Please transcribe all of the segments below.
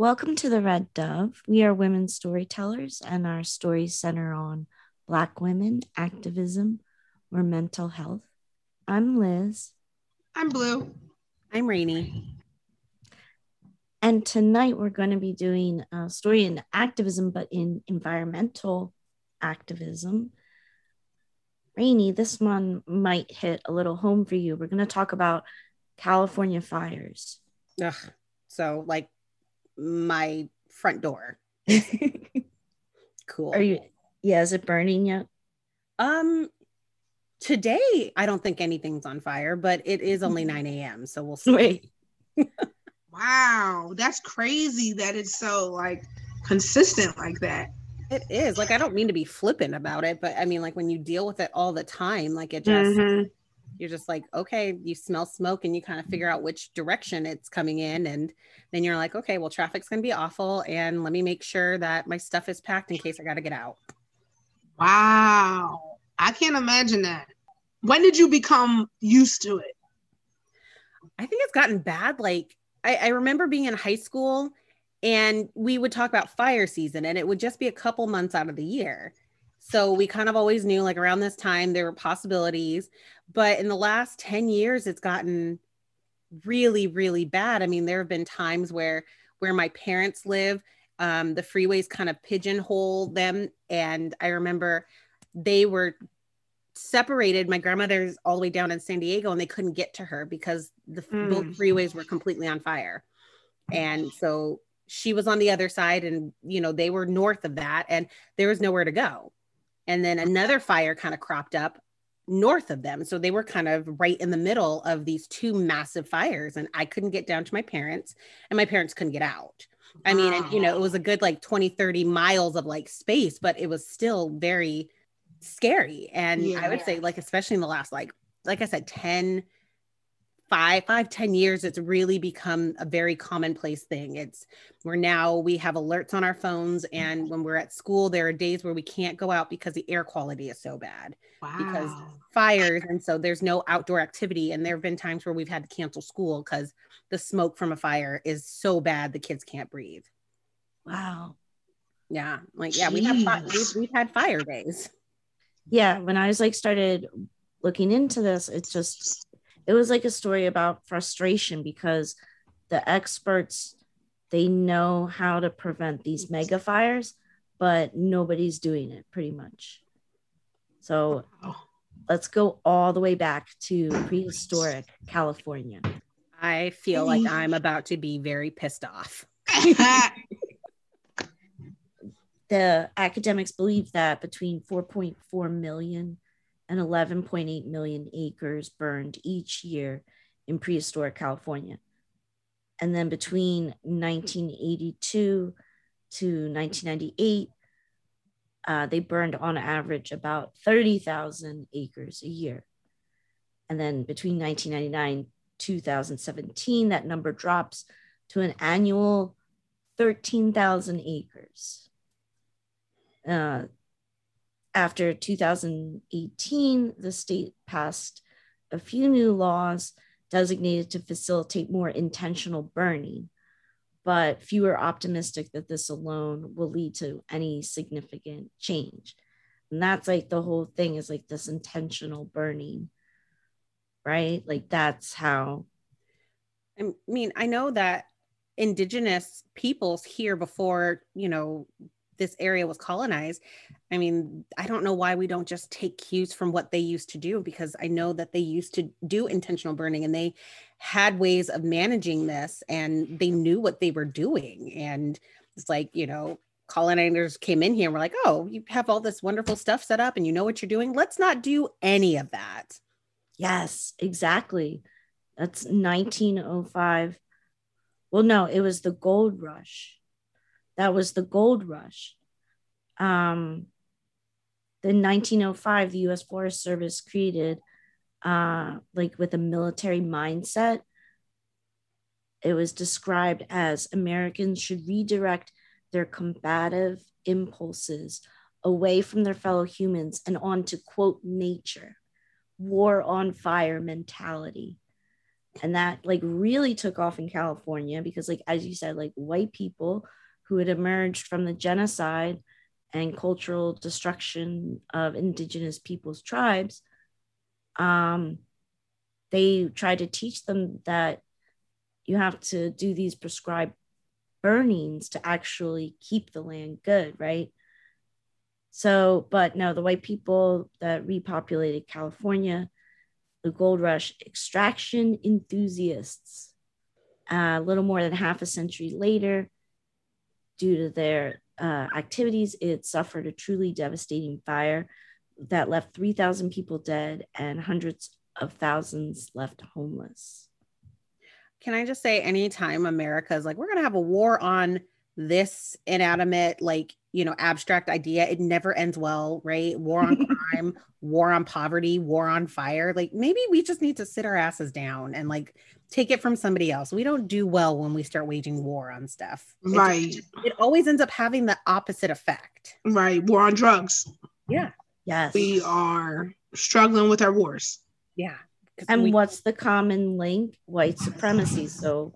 Welcome to the Red Dove. We are women storytellers, and our stories center on Black women, activism, or mental health. I'm Liz. I'm Blue. I'm Rainy. And tonight we're going to be doing a story in activism, but in environmental activism. Rainy, this one might hit a little home for you. We're going to talk about California fires. Ugh. So, like my front door. cool. Are you, yeah, is it burning yet? Um, today I don't think anything's on fire, but it is only 9 a.m. So we'll see. Wait. wow, that's crazy that it's so like consistent like that. It is like I don't mean to be flippant about it, but I mean like when you deal with it all the time, like it just mm-hmm. You're just like, okay, you smell smoke and you kind of mm-hmm. figure out which direction it's coming in, and then you're like, okay, well, traffic's gonna be awful, and let me make sure that my stuff is packed in case I gotta get out. Wow. I can't imagine that. When did you become used to it? I think it's gotten bad. Like I, I remember being in high school and we would talk about fire season and it would just be a couple months out of the year. So we kind of always knew like around this time there were possibilities. But in the last 10 years, it's gotten really, really bad. I mean, there have been times where where my parents live, um, the freeways kind of pigeonhole them. And I remember they were separated. My grandmother's all the way down in San Diego, and they couldn't get to her because the mm. both freeways were completely on fire. And so she was on the other side, and you know they were north of that, and there was nowhere to go. And then another fire kind of cropped up north of them. So they were kind of right in the middle of these two massive fires. And I couldn't get down to my parents, and my parents couldn't get out. I mean, and, you know, it was a good like 20, 30 miles of like space, but it was still very scary. And yeah. I would say, like, especially in the last, like, like I said, 10, five, five ten years, it's really become a very commonplace thing. It's we're now we have alerts on our phones. And mm-hmm. when we're at school, there are days where we can't go out because the air quality is so bad wow. because fires. And so there's no outdoor activity. And there have been times where we've had to cancel school because the smoke from a fire is so bad the kids can't breathe. Wow. Yeah. Like, yeah, we have, we've, we've had fire days yeah, when I was like started looking into this, it's just it was like a story about frustration because the experts they know how to prevent these mega fires, but nobody's doing it pretty much. So let's go all the way back to prehistoric California. I feel like I'm about to be very pissed off. the academics believe that between 4.4 million and 11.8 million acres burned each year in prehistoric California. And then between 1982 to 1998, uh, they burned on average about 30,000 acres a year. And then between 1999 2017, that number drops to an annual 13,000 acres. Uh, after 2018, the state passed a few new laws designated to facilitate more intentional burning, but few are optimistic that this alone will lead to any significant change. And that's like the whole thing is like this intentional burning, right? Like that's how. I mean, I know that indigenous peoples here before, you know, this area was colonized i mean i don't know why we don't just take cues from what they used to do because i know that they used to do intentional burning and they had ways of managing this and they knew what they were doing. And it's like you know colonizers came in here and were like oh you have all this wonderful stuff set up and you know what you're doing. Let's not do any of that. Yes exactly. That's 1905 well no it was the gold rush that was the gold rush. Um, in 1905, the U.S. Forest Service created, uh, like with a military mindset, it was described as Americans should redirect their combative impulses away from their fellow humans and onto quote nature, war on fire mentality. and that like really took off in California because like as you said like white people who had emerged from the genocide and cultural destruction of indigenous peoples tribes um they tried to teach them that you have to do these prescribed burnings to actually keep the land good right so but no the white people that repopulated california the gold rush extraction enthusiasts. Uh, a little more than half a century later, due to their uh, activities, it suffered a truly devastating fire that left 3,000 people dead and hundreds of thousands left homeless. Can I just say, anytime America is like, we're going to have a war on this inanimate, like, you know, abstract idea, it never ends well, right? War on crime, war on poverty, war on fire. Like, maybe we just need to sit our asses down and like take it from somebody else. We don't do well when we start waging war on stuff. Right. It, it always ends up having the opposite effect. Right. War on drugs. Yeah. Yes. We are struggling with our wars. Yeah. And we, what's the common link? White supremacy. So,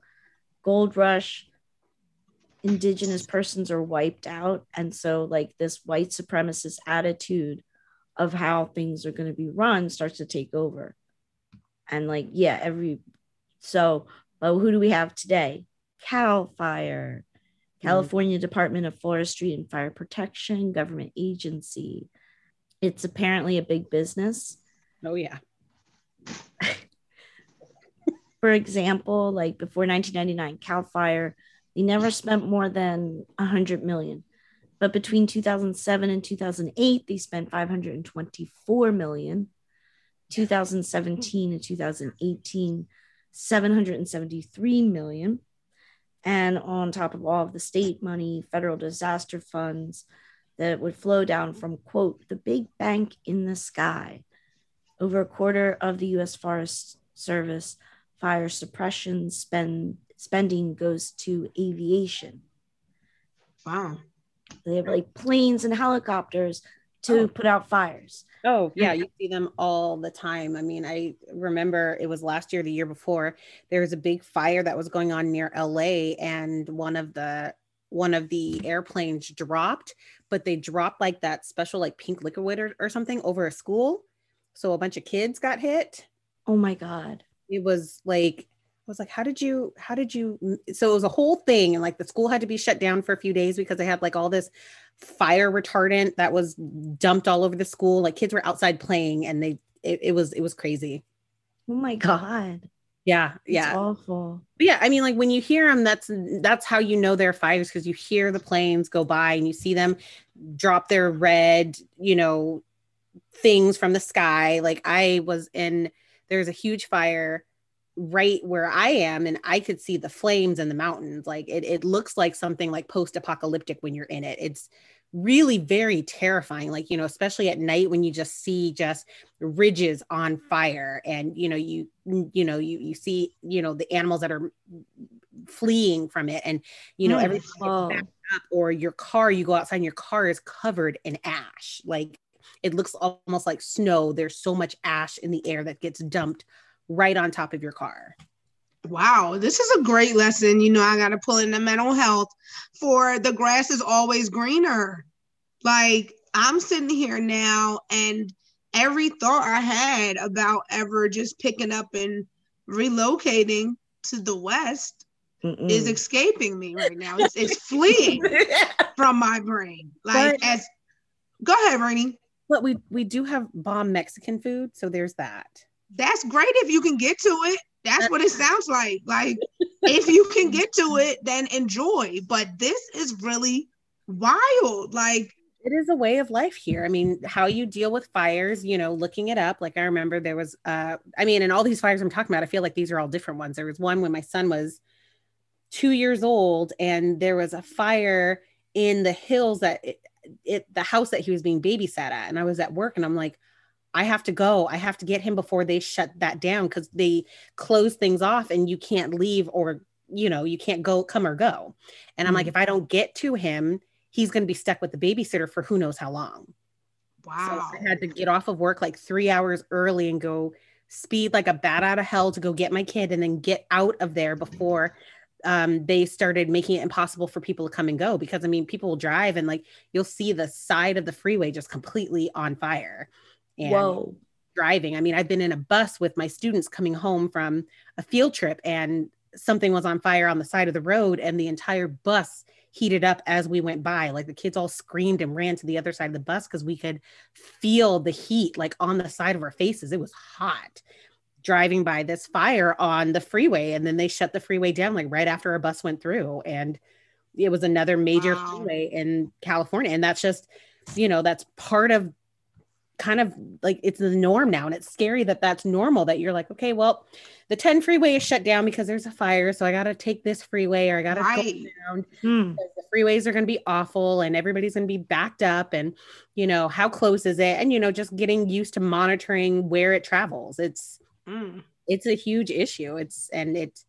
gold rush, indigenous persons are wiped out and so like this white supremacist attitude of how things are going to be run starts to take over and like yeah every so but who do we have today cal fire california mm-hmm. department of forestry and fire protection government agency it's apparently a big business oh yeah for example like before 1999 cal fire they never spent more than 100 million. But between 2007 and 2008, they spent 524 million. 2017 and 2018, 773 million. And on top of all of the state money, federal disaster funds that would flow down from, quote, the big bank in the sky. Over a quarter of the US Forest Service fire suppression spend spending goes to aviation. Wow. They have like planes and helicopters to oh. put out fires. Oh, yeah, you see them all the time. I mean, I remember it was last year, the year before, there was a big fire that was going on near LA and one of the one of the airplanes dropped, but they dropped like that special like pink liquid or, or something over a school. So a bunch of kids got hit. Oh my god. It was like was like, how did you, how did you? So it was a whole thing. And like the school had to be shut down for a few days because they had like all this fire retardant that was dumped all over the school. Like kids were outside playing and they, it, it was, it was crazy. Oh my God. Yeah. Yeah. It's awful. But yeah. I mean, like when you hear them, that's, that's how you know they're fires because you hear the planes go by and you see them drop their red, you know, things from the sky. Like I was in, there's a huge fire right where I am and I could see the flames and the mountains. Like it, it looks like something like post apocalyptic when you're in it. It's really very terrifying. Like, you know, especially at night when you just see just ridges on fire and, you know, you, you know, you, you see, you know, the animals that are fleeing from it and, you know, mm, everything oh. up or your car, you go outside and your car is covered in ash. Like it looks almost like snow. There's so much ash in the air that gets dumped right on top of your car. Wow, this is a great lesson. You know, I got to pull in the mental health for the grass is always greener. Like, I'm sitting here now, and every thought I had about ever just picking up and relocating to the West Mm-mm. is escaping me right now. It's, it's fleeing from my brain. Like, but, as go ahead, Rainy. But we we do have bomb Mexican food, so there's that that's great if you can get to it. That's what it sounds like. Like if you can get to it, then enjoy. But this is really wild. Like it is a way of life here. I mean, how you deal with fires, you know, looking it up. Like I remember there was uh I mean, and all these fires I'm talking about, I feel like these are all different ones. There was one when my son was two years old and there was a fire in the hills that it, it the house that he was being babysat at. And I was at work and I'm like, I have to go. I have to get him before they shut that down because they close things off and you can't leave or, you know, you can't go, come or go. And I'm mm like, if I don't get to him, he's going to be stuck with the babysitter for who knows how long. Wow. So I had to get off of work like three hours early and go speed like a bat out of hell to go get my kid and then get out of there before um, they started making it impossible for people to come and go because I mean, people will drive and like you'll see the side of the freeway just completely on fire. And Whoa. driving. I mean, I've been in a bus with my students coming home from a field trip and something was on fire on the side of the road and the entire bus heated up as we went by. Like the kids all screamed and ran to the other side of the bus because we could feel the heat like on the side of our faces. It was hot driving by this fire on the freeway and then they shut the freeway down like right after a bus went through and it was another major wow. freeway in California and that's just you know that's part of kind of like it's the norm now and it's scary that that's normal that you're like okay well the 10 freeway is shut down because there's a fire so i got to take this freeway or i got to right. go down hmm. the freeways are going to be awful and everybody's going to be backed up and you know how close is it and you know just getting used to monitoring where it travels it's Mm. It's a huge issue. It's and it's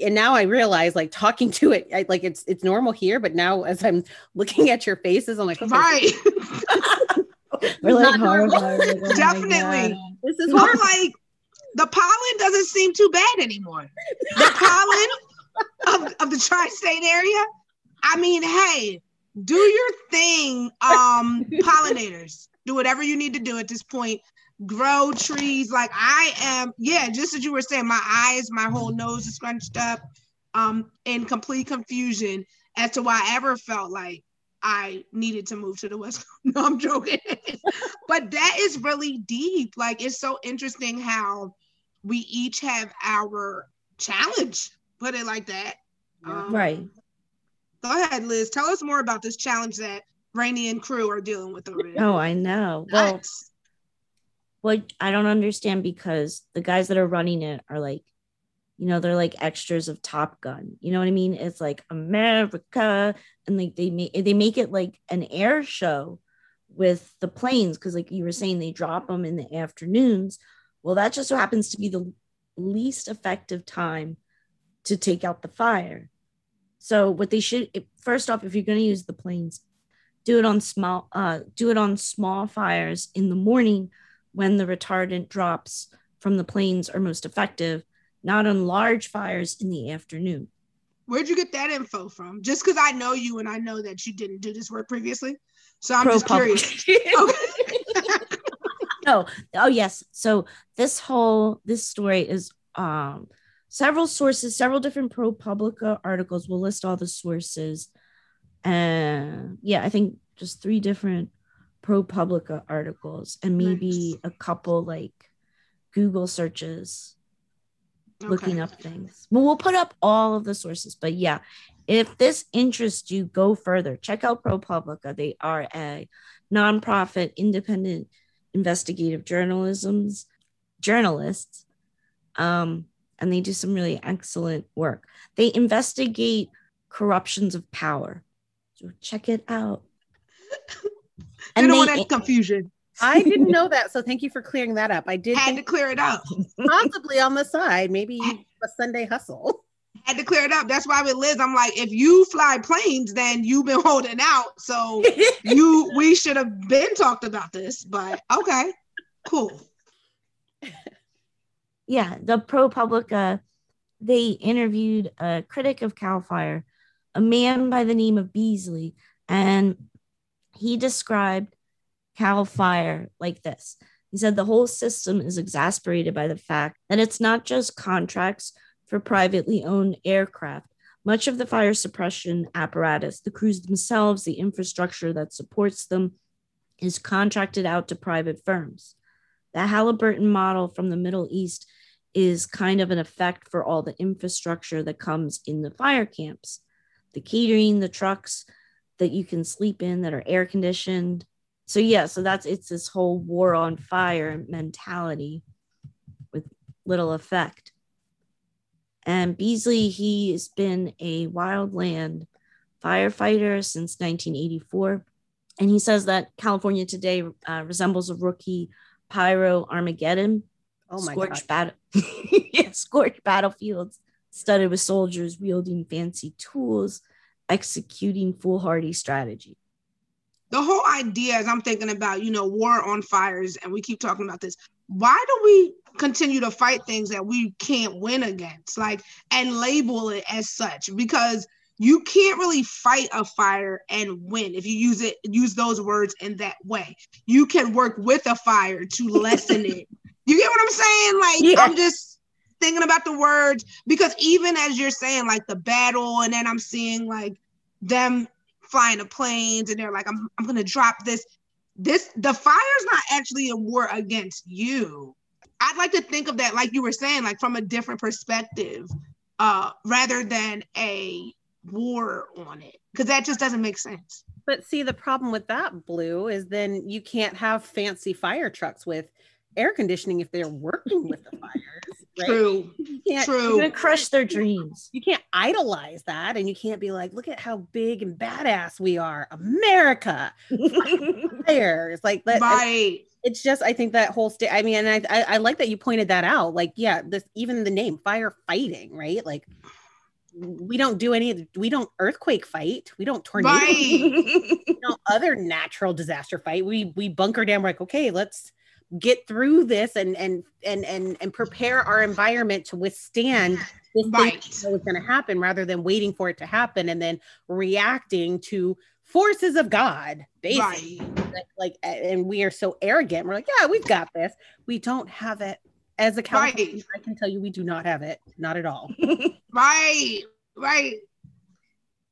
and now I realize like talking to it, I, like it's it's normal here, but now as I'm looking at your faces, I'm like, okay, right. We're like horrified. Oh Definitely. This is more like the pollen doesn't seem too bad anymore. The pollen of, of the tri-state area. I mean, hey, do your thing, um, pollinators. Do whatever you need to do at this point grow trees. Like I am, yeah, just as you were saying, my eyes, my whole nose is scrunched up, um, in complete confusion as to why I ever felt like I needed to move to the West. no, I'm joking. but that is really deep. Like it's so interesting how we each have our challenge. Put it like that. Um, right. Go ahead, Liz. Tell us more about this challenge that Rainy and crew are dealing with over there. Oh, I know. Well, what I don't understand because the guys that are running it are like, you know, they're like extras of Top Gun. You know what I mean? It's like America, and like they make they make it like an air show with the planes because, like you were saying, they drop them in the afternoons. Well, that just so happens to be the least effective time to take out the fire. So what they should first off, if you're going to use the planes, do it on small uh, do it on small fires in the morning when the retardant drops from the planes are most effective, not on large fires in the afternoon. Where'd you get that info from? Just because I know you and I know that you didn't do this work previously. So I'm Pro just curious. oh, oh yes. So this whole this story is um several sources, several different ProPublica articles. We'll list all the sources. And uh, yeah, I think just three different ProPublica articles and maybe nice. a couple like Google searches okay. looking up things. Well, we'll put up all of the sources, but yeah, if this interests you, go further. Check out ProPublica. They are a nonprofit, independent investigative journalism's journalists, um, and they do some really excellent work. They investigate corruptions of power. So check it out. and they don't want any confusion. I didn't know that, so thank you for clearing that up. I did had to clear it up, possibly on the side, maybe a Sunday hustle. Had to clear it up. That's why with Liz, I'm like, if you fly planes, then you've been holding out. So you, we should have been talked about this. But okay, cool. Yeah, the ProPublica, they interviewed a critic of Cal Fire, a man by the name of Beasley, and he described Cal Fire like this. He said the whole system is exasperated by the fact that it's not just contracts for privately owned aircraft. Much of the fire suppression apparatus, the crews themselves, the infrastructure that supports them, is contracted out to private firms. The Halliburton model from the Middle East is kind of an effect for all the infrastructure that comes in the fire camps the catering, the trucks, that you can sleep in that are air conditioned. So yeah, so that's it's this whole war on fire mentality with little effect. And Beasley, he has been a wildland firefighter since 1984. And he says that California today uh, resembles a rookie pyro Armageddon. Oh my scorched battle, yeah, scorched battlefields studded with soldiers wielding fancy tools executing foolhardy strategy. The whole idea, as I'm thinking about, you know, war on fires, and we keep talking about this. Why do we continue to fight things that we can't win against? Like and label it as such because you can't really fight a fire and win if you use it use those words in that way. You can work with a fire to lessen it. You get what i'm saying? Like yeah. i'm just thinking about the words because even as you're saying like the battle and then i'm seeing like them flying the planes and they're like i'm, I'm gonna drop this this the fire's not actually a war against you i'd like to think of that like you were saying like from a different perspective uh rather than a war on it because that just doesn't make sense. But see, the problem with that blue is then you can't have fancy fire trucks with air conditioning if they're working with the fires. Right? True. You True. You're gonna crush their dreams. You can't idolize that, and you can't be like, "Look at how big and badass we are, America." There, it's like that. Right. It's just, I think that whole state. I mean, and I, I, I like that you pointed that out. Like, yeah, this even the name firefighting, right? Like we don't do any we don't earthquake fight we don't tornado right. know, other natural disaster fight we we bunker down we're like okay let's get through this and and and and and prepare our environment to withstand this right. thing that was going to happen rather than waiting for it to happen and then reacting to forces of god basically right. like, like and we are so arrogant we're like yeah we've got this we don't have it as a Californian, right. I can tell you we do not have it. Not at all. right. Right.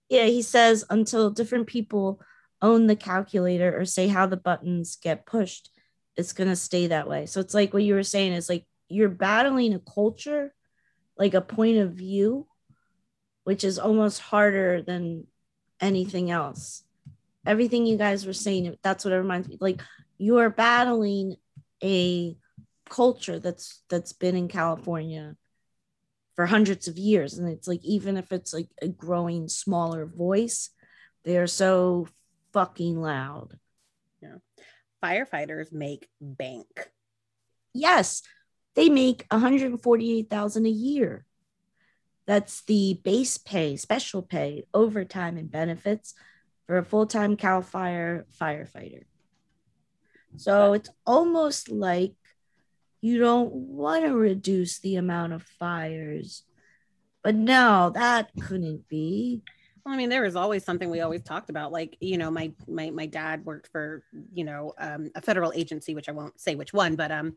Yeah, he says until different people own the calculator or say how the buttons get pushed, it's going to stay that way. So it's like what you were saying is like you're battling a culture, like a point of view, which is almost harder than anything else. Everything you guys were saying, that's what it reminds me. Like you are battling a culture that's that's been in California for hundreds of years and it's like even if it's like a growing smaller voice they're so fucking loud firefighters make bank yes they make 148000 a year that's the base pay special pay overtime and benefits for a full-time cal fire firefighter so it's almost like you don't want to reduce the amount of fires. But no, that couldn't be. Well, I mean, there was always something we always talked about. Like, you know, my my my dad worked for, you know, um, a federal agency, which I won't say which one, but um,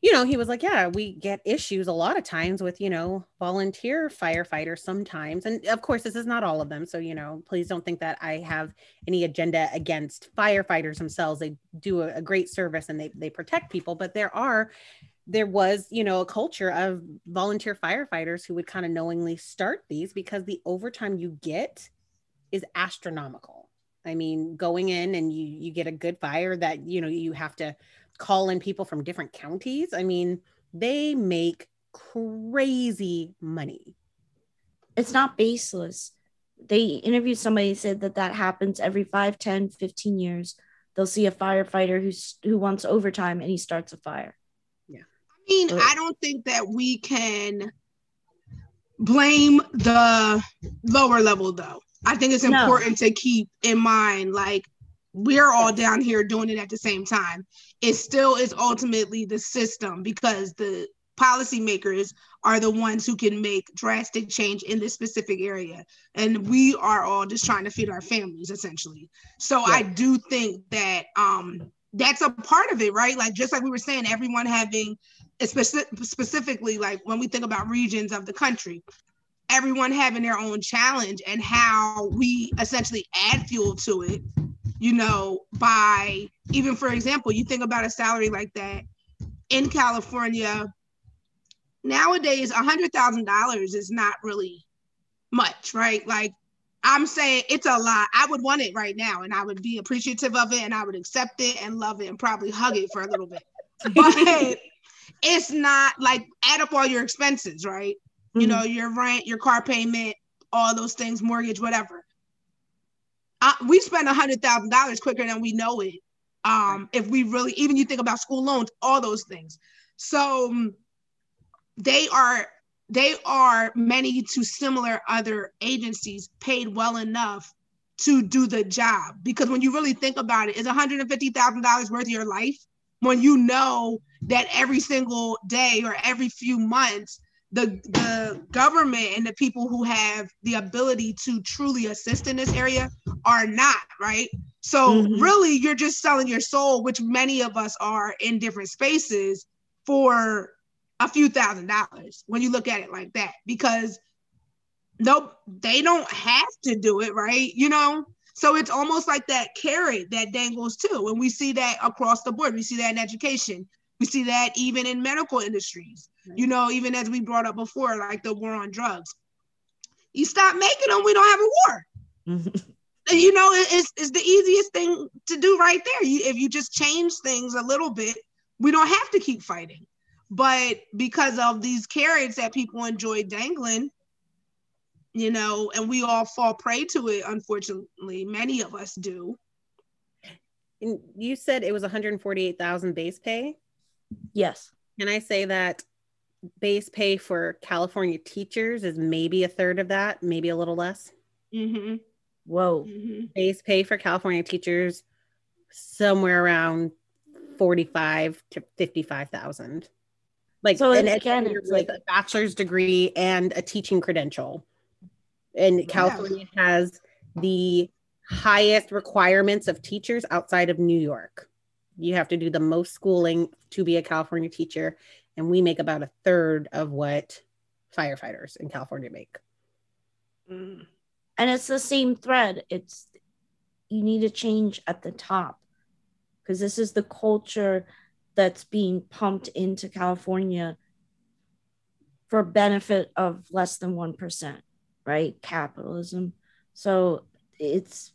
you know, he was like, yeah, we get issues a lot of times with, you know, volunteer firefighters sometimes, and of course, this is not all of them. So, you know, please don't think that I have any agenda against firefighters themselves. They do a, a great service and they they protect people, but there are there was, you know, a culture of volunteer firefighters who would kind of knowingly start these because the overtime you get is astronomical. I mean, going in and you you get a good fire that, you know, you have to call in people from different counties. I mean, they make crazy money. It's not baseless. They interviewed somebody said that that happens every 5, 10, 15 years. They'll see a firefighter who's who wants overtime and he starts a fire mean, I don't think that we can blame the lower level though. I think it's important no. to keep in mind like we're all down here doing it at the same time. It still is ultimately the system because the policymakers are the ones who can make drastic change in this specific area. And we are all just trying to feed our families essentially. So yeah. I do think that um that's a part of it, right? Like just like we were saying, everyone having especially specifically like when we think about regions of the country everyone having their own challenge and how we essentially add fuel to it you know by even for example you think about a salary like that in california nowadays a hundred thousand dollars is not really much right like i'm saying it's a lot i would want it right now and i would be appreciative of it and i would accept it and love it and probably hug it for a little bit but it's not like add up all your expenses, right? Mm-hmm. You know, your rent, your car payment, all those things, mortgage, whatever. Uh, we spend a hundred thousand dollars quicker than we know it. Um, if we really, even you think about school loans, all those things. So um, they are they are many to similar other agencies paid well enough to do the job because when you really think about it, is $150,000 worth of your life? when you know that every single day or every few months the the government and the people who have the ability to truly assist in this area are not right so mm-hmm. really you're just selling your soul which many of us are in different spaces for a few thousand dollars when you look at it like that because no they don't have to do it right? You know? So it's almost like that carrot that dangles too. And we see that across the board. We see that in education. We see that even in medical industries. Right. you know even as we brought up before like the war on drugs. You stop making them we don't have a war. You know it's, it's the easiest thing to do right there. You, if you just change things a little bit we don't have to keep fighting but because of these carrots that people enjoy dangling, you know, and we all fall prey to it, unfortunately, many of us do. And you said it was 148,000 base pay? Yes. Can I say that base pay for California teachers is maybe a third of that, maybe a little less? Mm-hmm. Whoa. Mm-hmm. Base pay for California teachers somewhere around 45 to 55,000 like so an again, it's like a bachelor's degree and a teaching credential. And California yeah. has the highest requirements of teachers outside of New York. You have to do the most schooling to be a California teacher, and we make about a third of what firefighters in California make. Mm. And it's the same thread. It's you need to change at the top because this is the culture that's being pumped into California for benefit of less than 1%, right? Capitalism. So it's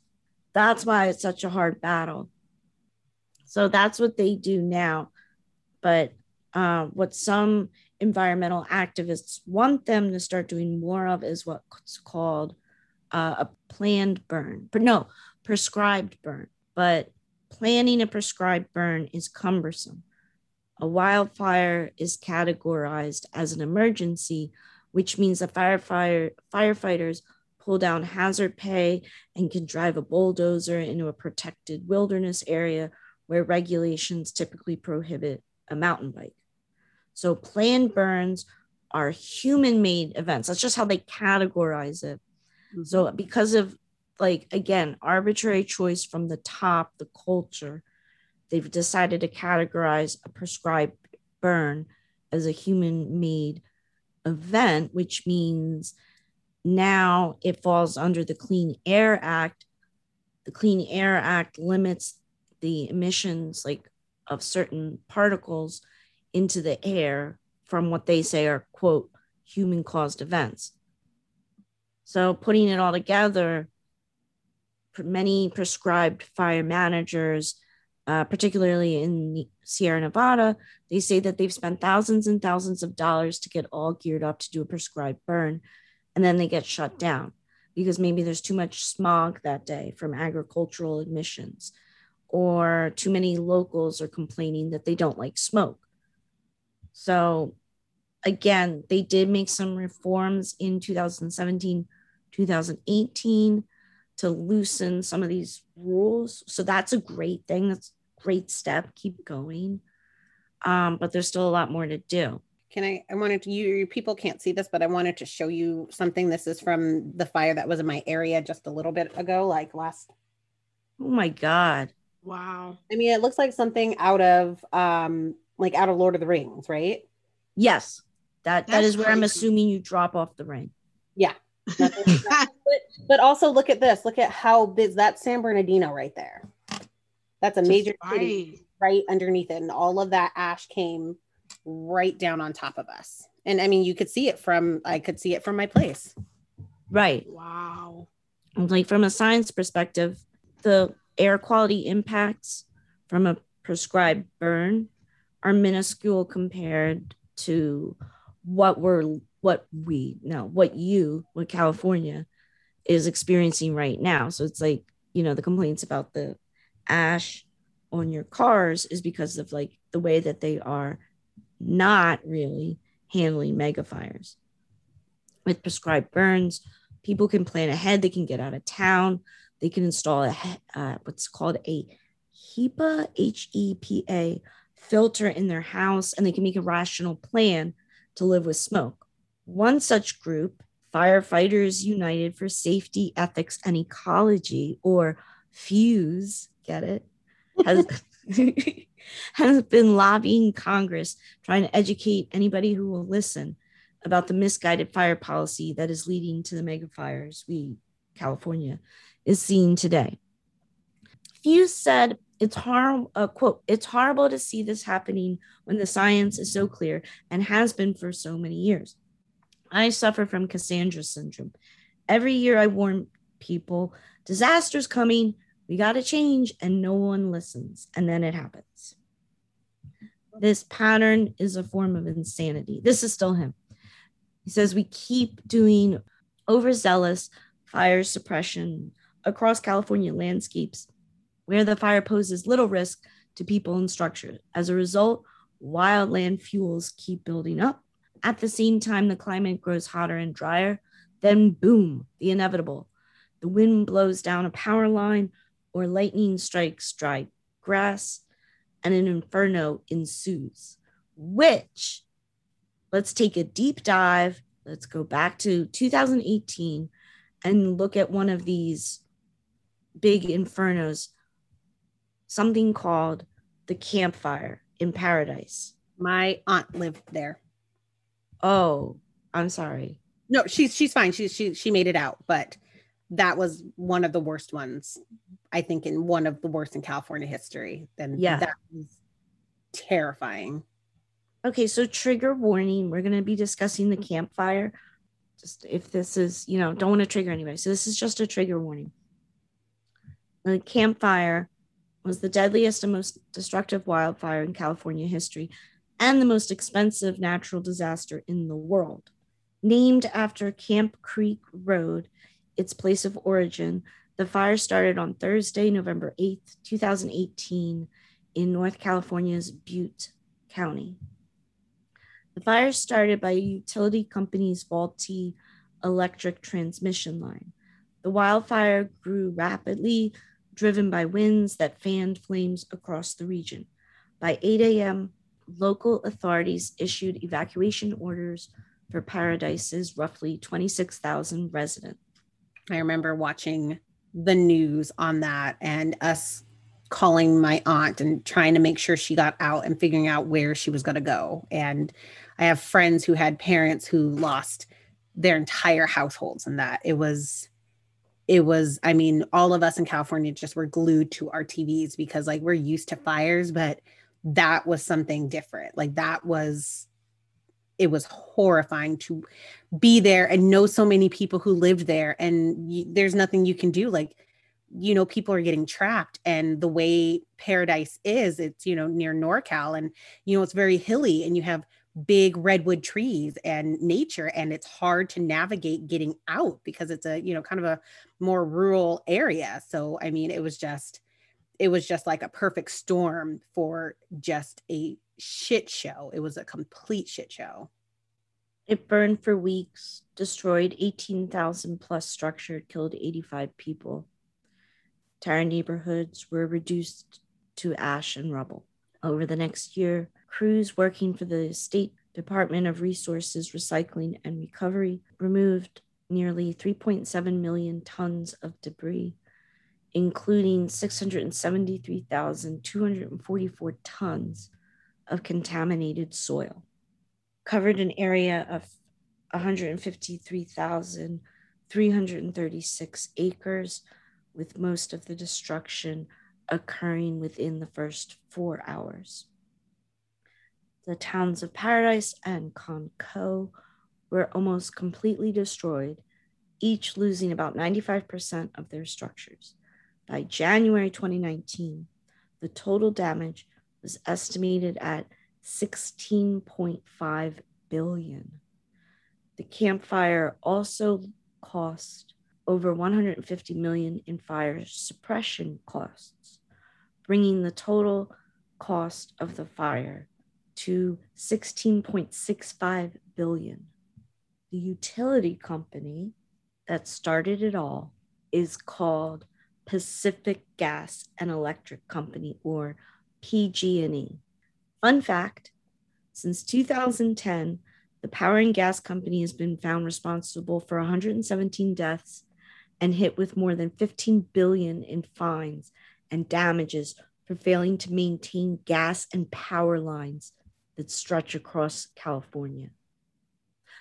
that's why it's such a hard battle. So that's what they do now. But uh, what some environmental activists want them to start doing more of is what's called uh, a planned burn, but no, prescribed burn. But planning a prescribed burn is cumbersome a wildfire is categorized as an emergency, which means that firefighter, firefighters pull down hazard pay and can drive a bulldozer into a protected wilderness area where regulations typically prohibit a mountain bike. So planned burns are human made events. That's just how they categorize it. Mm-hmm. So because of like again arbitrary choice from the top, the culture, they've decided to categorize a prescribed burn as a human made event, which means now it falls under the Clean Air Act. The Clean Air Act limits the emissions like of certain particles into the air from what they say are quote human caused events. So putting it all together, many prescribed fire managers uh, particularly in Sierra Nevada, they say that they've spent thousands and thousands of dollars to get all geared up to do a prescribed burn, and then they get shut down because maybe there's too much smog that day from agricultural emissions, or too many locals are complaining that they don't like smoke. So, again, they did make some reforms in 2017, 2018 to loosen some of these rules. So that's a great thing. That's great step. Keep going. Um, but there's still a lot more to do. Can I? I wanted to. You people can't see this, but I wanted to show you something. This is from the fire that was in my area just a little bit ago, like last. Oh my god! Wow. I mean, it looks like something out of um, like out of Lord of the Rings, right? Yes, that That's that is where crazy. I'm assuming you drop off the ring. Yeah, but, but also look at this. Look at how big that San Bernardino right there. That's a Just major right. city right underneath it. And all of that ash came right down on top of us. And I mean, you could see it from, I could see it from my place. Right. Wow. Like from a science perspective, the air quality impacts from a prescribed burn are minuscule compared to what we're what we know, what you, what California is experiencing right now. So it's like, you know, the complaints about the ash on your cars is because of like the way that they are not really handling mega fires. With prescribed burns, people can plan ahead, they can get out of town, they can install a uh, what's called a HEPA, H E P A filter in their house and they can make a rational plan to live with smoke. One such group, Firefighters United for Safety, Ethics, and Ecology, or FUSE, get it? Has, has been lobbying Congress, trying to educate anybody who will listen about the misguided fire policy that is leading to the mega fires we, California, is seeing today. FUSE said it's horrible, uh, quote, it's horrible to see this happening when the science is so clear and has been for so many years. I suffer from Cassandra syndrome. Every year I warn people, disaster's coming, we got to change, and no one listens. And then it happens. This pattern is a form of insanity. This is still him. He says we keep doing overzealous fire suppression across California landscapes where the fire poses little risk to people and structures. As a result, wildland fuels keep building up. At the same time, the climate grows hotter and drier. Then, boom, the inevitable. The wind blows down a power line, or lightning strikes dry grass, and an inferno ensues. Which, let's take a deep dive. Let's go back to 2018 and look at one of these big infernos something called the Camp Fire in Paradise. My aunt lived there. Oh, I'm sorry. No, she's she's fine. She she she made it out, but that was one of the worst ones. I think in one of the worst in California history. Then yeah, that was terrifying. Okay, so trigger warning. We're going to be discussing the Camp Fire. Just if this is, you know, don't want to trigger anybody. So this is just a trigger warning. The Camp Fire was the deadliest and most destructive wildfire in California history and the most expensive natural disaster in the world. Named after Camp Creek Road, its place of origin, the fire started on Thursday, November 8th, 2018, in North California's Butte County. The fire started by a utility company's faulty electric transmission line. The wildfire grew rapidly, driven by winds that fanned flames across the region. By 8 a.m., local authorities issued evacuation orders for Paradise's roughly 26,000 residents. I remember watching the news on that and us calling my aunt and trying to make sure she got out and figuring out where she was going to go. And I have friends who had parents who lost their entire households in that. It was it was i mean all of us in california just were glued to our tvs because like we're used to fires but that was something different like that was it was horrifying to be there and know so many people who lived there and you, there's nothing you can do like you know people are getting trapped and the way paradise is it's you know near norcal and you know it's very hilly and you have big redwood trees and nature and it's hard to navigate getting out because it's a you know kind of a more rural area. So i mean it was just it was just like a perfect storm for just a shit show. It was a complete shit show. It burned for weeks destroyed 18,000 plus structure killed 85 people. Entire neighborhoods were reduced to ash and rubble. Over the next year crews working for the State Department of Resources Recycling and Recovery removed nearly 3.7 million tons of debris, including 673,244 tons of contaminated soil, covered an area of 153,336 acres, with most of the destruction occurring within the first four hours. The towns of Paradise and Concow were almost completely destroyed, each losing about 95% of their structures. By January 2019, the total damage was estimated at 16.5 billion. The Camp Fire also cost over 150 million in fire suppression costs, bringing the total cost of the fire to 16.65 billion. The utility company that started it all is called Pacific Gas and Electric Company or PG&E. Fun fact since 2010, the power and gas company has been found responsible for 117 deaths and hit with more than 15 billion in fines and damages for failing to maintain gas and power lines that stretch across California.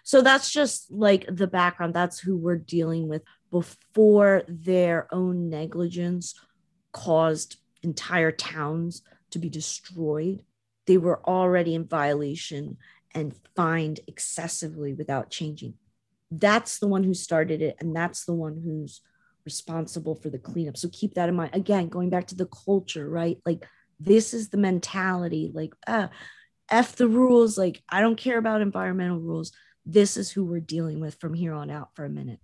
So that's just like the background. That's who we're dealing with before their own negligence caused entire towns to be destroyed. They were already in violation and fined excessively without changing. That's the one who started it, and that's the one who's responsible for the cleanup. So keep that in mind. Again, going back to the culture, right? Like this is the mentality. Like, ah, f the rules. Like I don't care about environmental rules. This is who we're dealing with from here on out for a minute.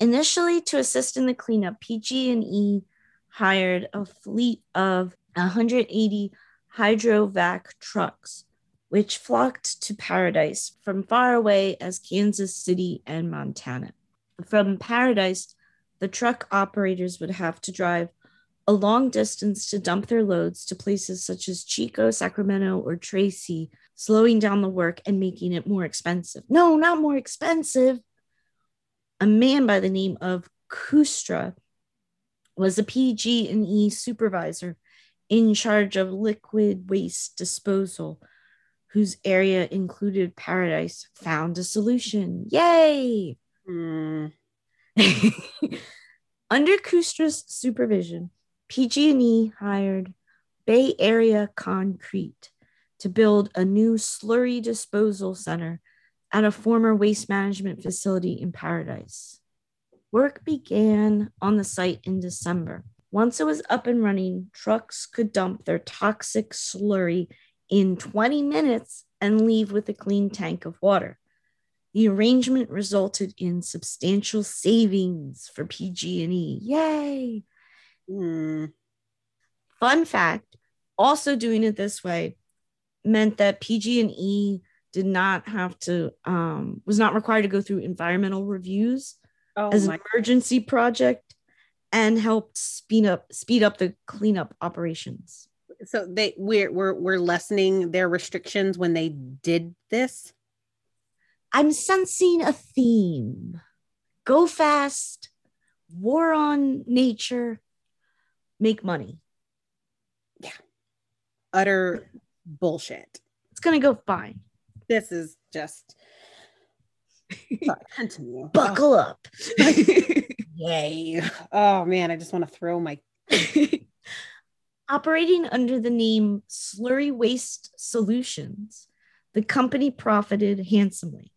Initially, to assist in the cleanup, PG&E hired a fleet of 180 hydrovac trucks, which flocked to Paradise from far away as Kansas City and Montana. From Paradise, the truck operators would have to drive a long distance to dump their loads to places such as Chico, Sacramento, or Tracy, slowing down the work and making it more expensive. No, not more expensive. A man by the name of Kustra was a PG&E supervisor in charge of liquid waste disposal, whose area included Paradise, found a solution. Yay! Mm. Under Kustra's supervision, PG&E hired Bay Area Concrete to build a new slurry disposal center at a former waste management facility in Paradise. Work began on the site in December. Once it was up and running, trucks could dump their toxic slurry in 20 minutes and leave with a clean tank of water. The arrangement resulted in substantial savings for PG&E. Yay! Mm. Fun fact, also doing it this way meant that PG&E did not have to um, was not required to go through environmental reviews oh as an emergency project and helped speed up speed up the cleanup operations. So they we're we're, we're lessening their restrictions when they did this. I'm sensing a theme. Go fast, war on nature, make money. Yeah. Utter bullshit. It's going to go fine. This is just. Sorry, continue. Buckle up. Yay. Oh, man. I just want to throw my. Operating under the name Slurry Waste Solutions, the company profited handsomely.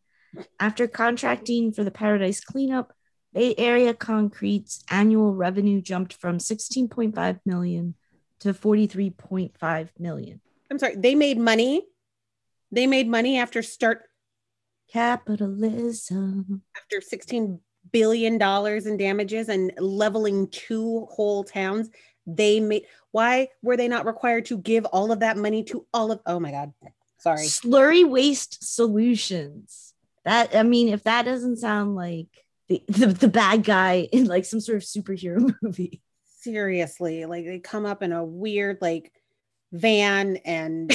After contracting for the Paradise cleanup, Bay Area Concrete's annual revenue jumped from 16.5 million to 43.5 million. I'm sorry, they made money. They made money after start capitalism. After 16 billion dollars in damages and leveling two whole towns, they made why were they not required to give all of that money to all of oh my god. Sorry. Slurry waste solutions. That I mean, if that doesn't sound like the, the, the bad guy in like some sort of superhero movie. Seriously, like they come up in a weird like van and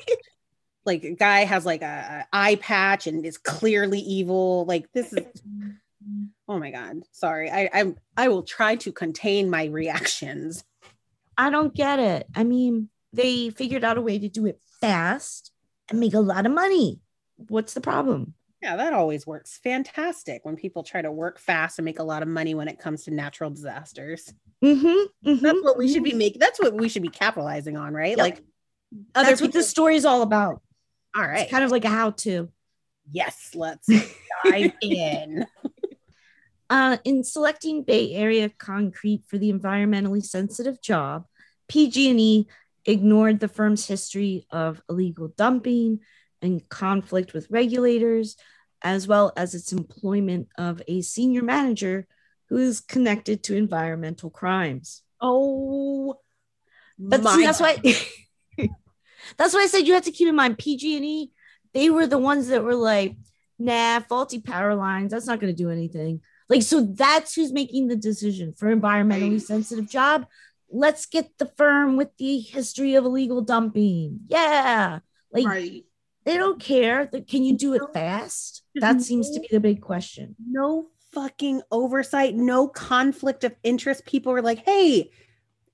like a guy has like a, a, eye patch and is clearly evil. Like this is oh my god. Sorry. I I I will try to contain my reactions. I don't get it. I mean, they figured out a way to do it fast and make a lot of money. What's the problem? Yeah, that always works fantastic when people try to work fast and make a lot of money when it comes to natural disasters. Mm-hmm, mm-hmm, that's what we should be mm-hmm. making. That's what we should be capitalizing on, right? Yep. Like, that's people- what the story is all about. All right, it's kind of like a how-to. Yes, let's dive in. Uh, in selecting Bay Area concrete for the environmentally sensitive job, PG&E ignored the firm's history of illegal dumping and conflict with regulators as well as its employment of a senior manager who is connected to environmental crimes. Oh, but see, that's why that's why I said you have to keep in mind PG&E. They were the ones that were like, "Nah, faulty power lines. That's not going to do anything." Like, so that's who's making the decision for environmentally sensitive job. let's get the firm with the history of illegal dumping. Yeah. Like right. they don't care. Can you do it fast? That seems to be the big question. No fucking oversight, no conflict of interest. People were like, hey,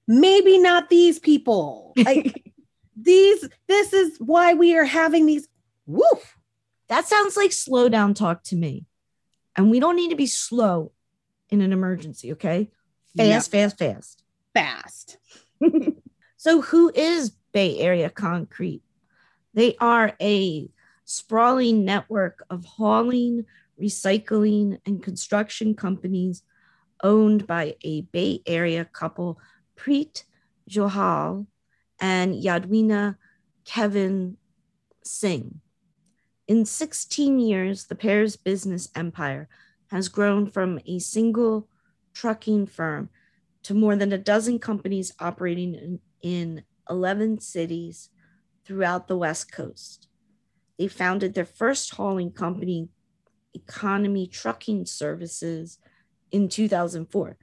maybe not these people. Like these, this is why we are having these. Woof. That sounds like slow down talk to me. And we don't need to be slow in an emergency, okay? Fast, yep. fast, fast. Fast. so, who is Bay Area Concrete? They are a sprawling network of hauling, recycling, and construction companies owned by a Bay Area couple, Preet Johal and Yadwina Kevin Singh. In 16 years, the pair's business empire has grown from a single trucking firm to more than a dozen companies operating in, in 11 cities throughout the West Coast. They founded their first hauling company, Economy Trucking Services, in 2004.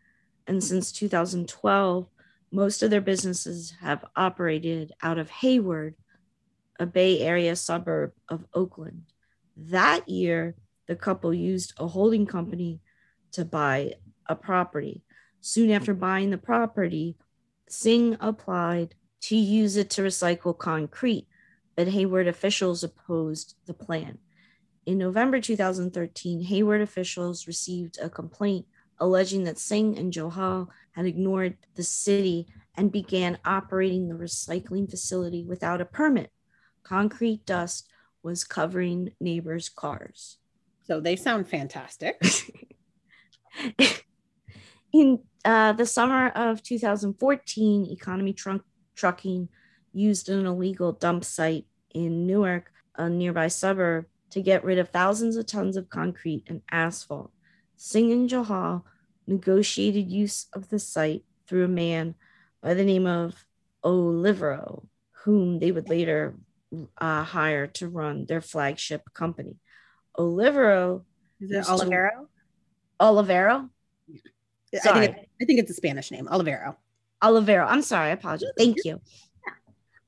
And since 2012, most of their businesses have operated out of Hayward, a Bay Area suburb of Oakland. That year, the couple used a holding company to buy a property. Soon after buying the property, Singh applied to use it to recycle concrete, but Hayward officials opposed the plan. In November 2013, Hayward officials received a complaint alleging that Singh and Johal had ignored the city and began operating the recycling facility without a permit. Concrete dust was covering neighbors' cars. So they sound fantastic. In uh, the summer of 2014, Economy Trunk Trucking used an illegal dump site in Newark, a nearby suburb, to get rid of thousands of tons of concrete and asphalt. Singh and Johal negotiated use of the site through a man by the name of Olivero, whom they would later uh, hire to run their flagship company. Olivero. Is it Olivero? Olivero? Sorry. I think, it, I think it's a Spanish name, Olivero. Olivero. I'm sorry. I apologize. Thank you.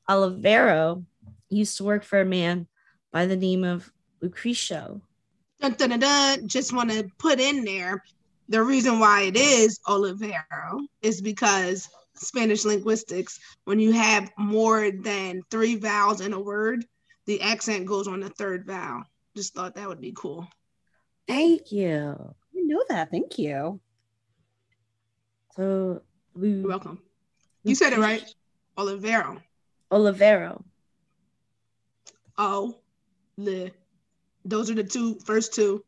Olivero used to work for a man by the name of Lucrecio. Dun, dun, dun, Just want to put in there the reason why it is Olivero is because Spanish linguistics, when you have more than three vowels in a word, the accent goes on the third vowel. Just thought that would be cool. Thank you. I know that. Thank you. So we, You're welcome. You said it right. Olivero. Olivero. Oh, the those are the two first two.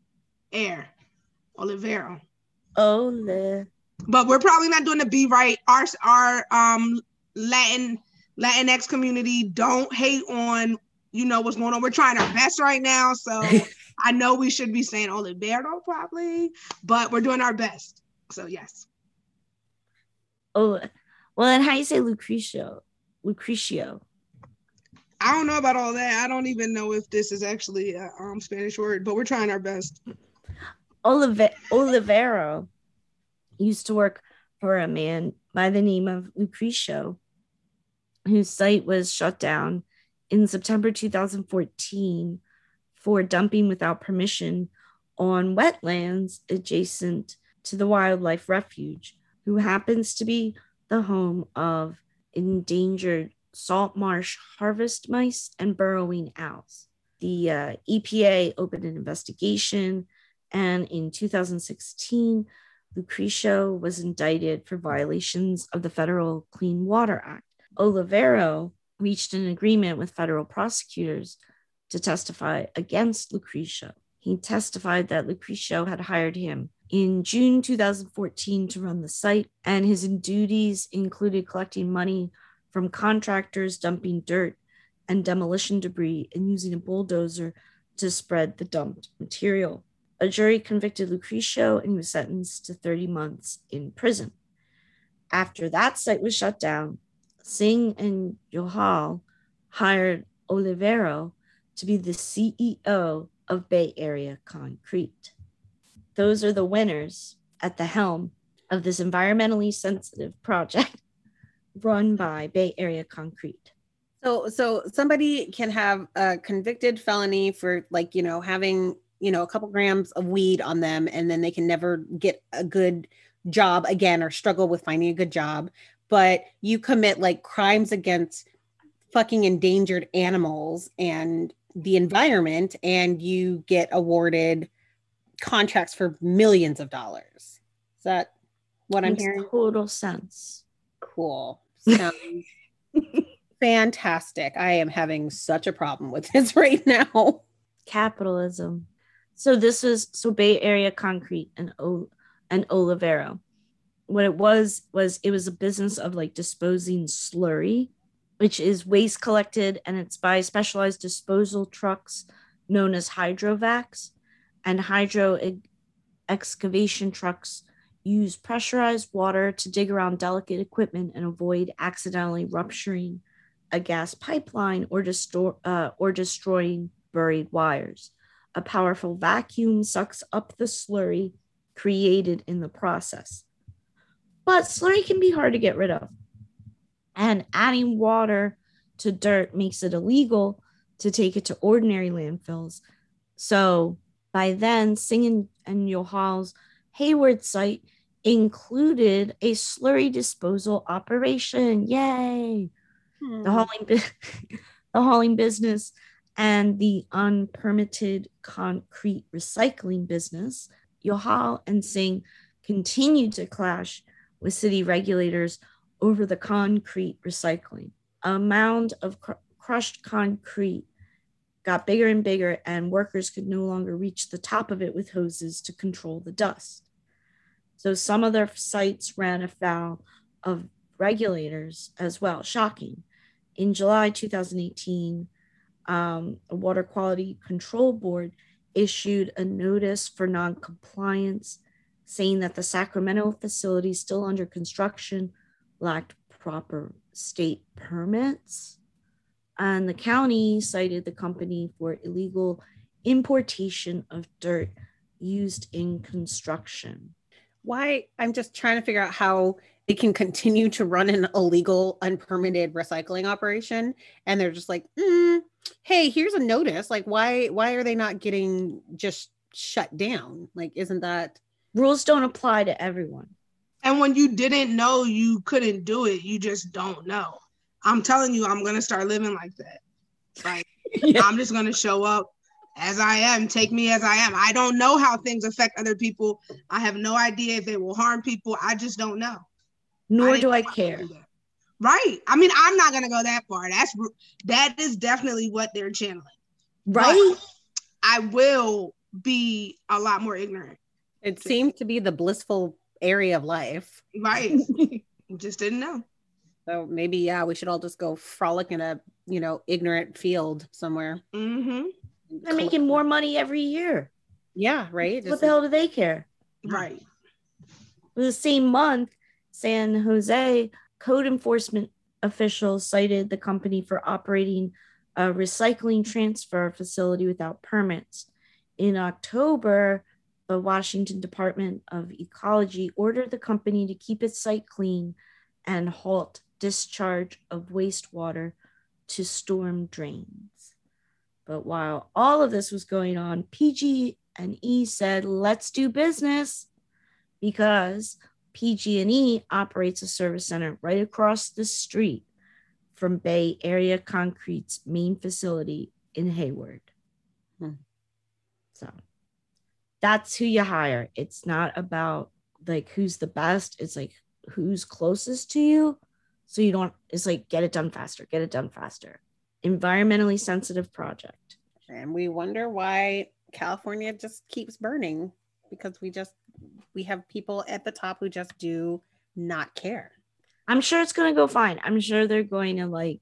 Air. Olivero. Ole. But we're probably not doing the be right. Our our um Latin Latinx community don't hate on you know what's going on. We're trying our best right now, so I know we should be saying Oliveiro probably, but we're doing our best. So yes. Oh, well, then how you say Lucrecio? Lucrecio. I don't know about all that. I don't even know if this is actually a um, Spanish word, but we're trying our best. Olive- Olivero used to work for a man by the name of Lucrecio, whose site was shut down in September 2014 for dumping without permission on wetlands adjacent to the wildlife refuge, who happens to be the home of endangered salt marsh harvest mice and burrowing owls. The uh, EPA opened an investigation, and in 2016, Lucrecio was indicted for mm. violations of the Federal Clean Water Act. Olivero reached an agreement with federal prosecutors to testify against Lucrecio. He testified that Lucrecio had hired him in June 2014 to run the site, and his duties included collecting money from contractors dumping dirt and demolition debris and using a bulldozer to spread the dumped material. A jury convicted Lucrecio and he was sentenced to 30 months in prison. After that site was shut down, Singh and Johal hired Olivero to be the CEO of Bay Area Concrete. Those are the winners at the helm of this environmentally sensitive project. run by Bay Area Concrete. So so somebody can have a convicted felony for like, you know, having, you know, a couple grams of weed on them and then they can never get a good job again or struggle with finding a good job, but you commit like crimes against fucking endangered animals and the environment and you get awarded contracts for millions of dollars. Is that what I'm hearing? total sense. Cool. Sounds fantastic. I am having such a problem with this right now. Capitalism. So this is so Bay Area Concrete and and Olivero. What it was was it was a business of like disposing slurry, which is waste collected and it's by specialized disposal trucks known as hydrovacs and hydro ex- excavation trucks use pressurized water to dig around delicate equipment and avoid accidentally rupturing a gas pipeline or, distor- uh, or destroying buried wires. A powerful vacuum sucks up the slurry created in the process. But slurry can be hard to get rid of. And adding water to dirt makes it illegal to take it to ordinary landfills. So by then, Singh and Yohal's Hayward site included a slurry disposal operation. Yay! Hmm. The hauling, bu- the hauling business and the unpermitted concrete recycling business, Yohal and Singh continued to clash with city regulators over the concrete recycling. A mound of cr- crushed concrete got bigger and bigger, and workers could no longer reach the top of it with hoses to control the dust. So some of their sites ran afoul of regulators as well. Shocking. In July 2018, um, a Water Quality Control Board issued a notice for noncompliance, saying that the Sacramento facility still under construction lacked proper state permits. And the county cited the company for illegal importation of dirt used in construction. Why? I'm just trying to figure out how they can continue to run an illegal, unpermitted recycling operation, and they're just like, mm, "Hey, here's a notice." Like, why? Why are they not getting just shut down? Like, isn't that Rules don't apply to everyone. And when you didn't know you couldn't do it, you just don't know. I'm telling you, I'm gonna start living like that. Like I'm just gonna show up as I am, take me as I am. I don't know how things affect other people. I have no idea if it will harm people. I just don't know. Nor didn't do I care. do that. Right. I mean, I'm not gonna go that far. That's that is definitely what they're channeling. Right? I will be a lot more ignorant. it seems to be the blissful area of life? Right. just didn't know. So maybe yeah, we should all just go frolic in a you know ignorant field somewhere. Mm-hmm. They're making more money every year. Yeah, right. What Just- the hell do they care? Right. The same month, San Jose code enforcement officials cited the company for operating a recycling transfer facility without permits. In October, the Washington Department of Ecology ordered the company to keep its site clean and halt discharge of wastewater to storm drains. But while all of this was going on, PG and E said, "Let's do business." because PG&E operates a service center right across the street from Bay Area Concrete's main facility in Hayward. Hmm. So that's who you hire. It's not about like who's the best. It's like who's closest to you. So you don't, it's like get it done faster, get it done faster. Environmentally sensitive project. and we wonder why California just keeps burning because we just we have people at the top who just do not care. I'm sure it's going to go fine. I'm sure they're going to like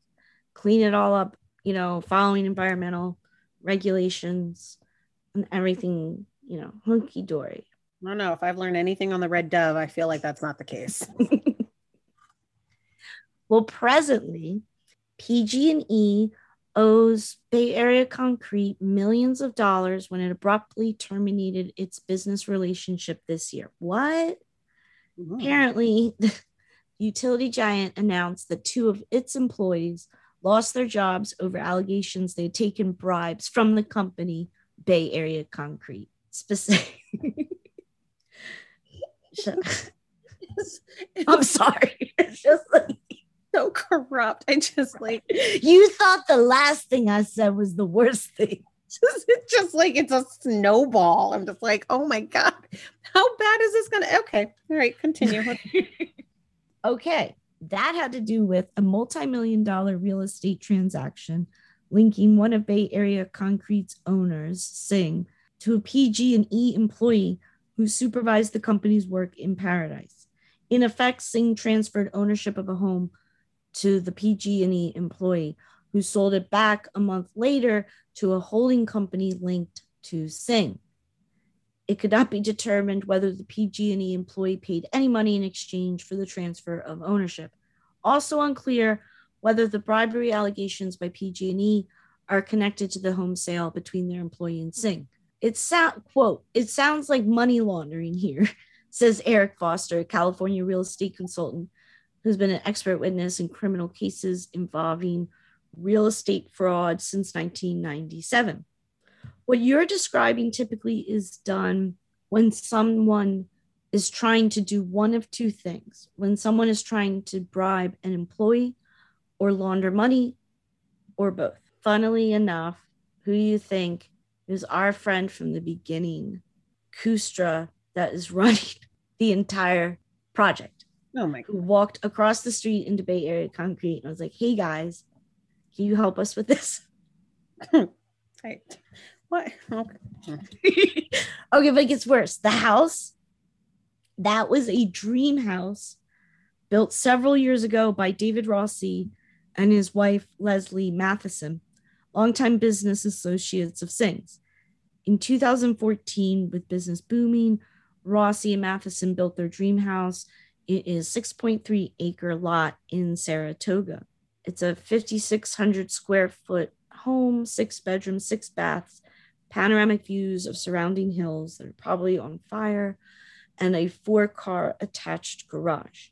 clean it all up, you know, following environmental regulations and everything, you know, hunky dory. I don't know if I've learned anything on the red dove. I feel like that's not the case. Well, presently, PG&E owes Bay Area Concrete millions of dollars when it abruptly terminated its business relationship this year. What? Apparently, the utility giant announced that two of its employees lost their jobs over allegations they had taken bribes from the company Bay Area Concrete. Specific. I'm sorry. It's just like so corrupt. I just like you thought the last thing I said was the worst thing. Just, it's just like it's a snowball. I'm just like, oh my god, how bad is this gonna? Okay, all right, continue. okay, that had to do with a multi-million dollar real estate transaction linking one of Bay Area Concrete's owners, Singh, to a PG&E employee who supervised the company's work in Paradise. In effect, Singh transferred ownership of a home to the PG&E employee who sold it back a month later to a holding company linked to Singh. It could not be determined whether the PG&E employee paid any money in exchange for the transfer of ownership. Also unclear whether the bribery allegations by PG&E are connected to the home sale between their employee and Singh. It sound quote, it sounds like money laundering here, says Eric Foster, California real estate consultant who's been an expert witness in criminal cases involving real estate fraud since 1997. What you're describing typically is done when someone is trying to do one of two things when someone is trying to bribe an employee or launder money or both. Funnily enough, who do you think is our friend from the beginning, Kustra, that is running the entire project? Oh my God. Walked across the street into Bay Area Concrete and I was like, hey guys, can you help us with this? right. What? Okay. okay, but it gets worse. The house, that was a dream house built several years ago by David Rossi and his wife, Leslie Matheson, longtime business associates of Singh's. In 2014, with business booming, Rossi and Matheson built their dream house. It is 6.3 acre lot in Saratoga. It's a 5,600 square foot home, six bedrooms, six baths, panoramic views of surrounding hills that are probably on fire, and a four car attached garage.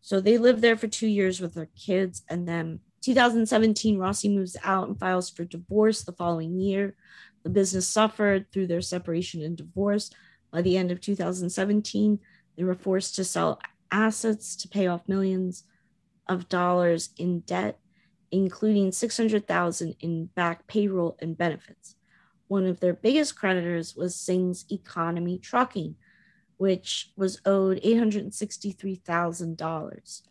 So they lived there for two years with their kids. And then 2017, Rossi moves out and files for divorce the following year. The business suffered through their separation and divorce. By the end of 2017, they were forced to sell assets to pay off millions of dollars in debt, including 600,000 in back payroll and benefits. One of their biggest creditors was Singh's Economy Trucking, which was owed $863,000.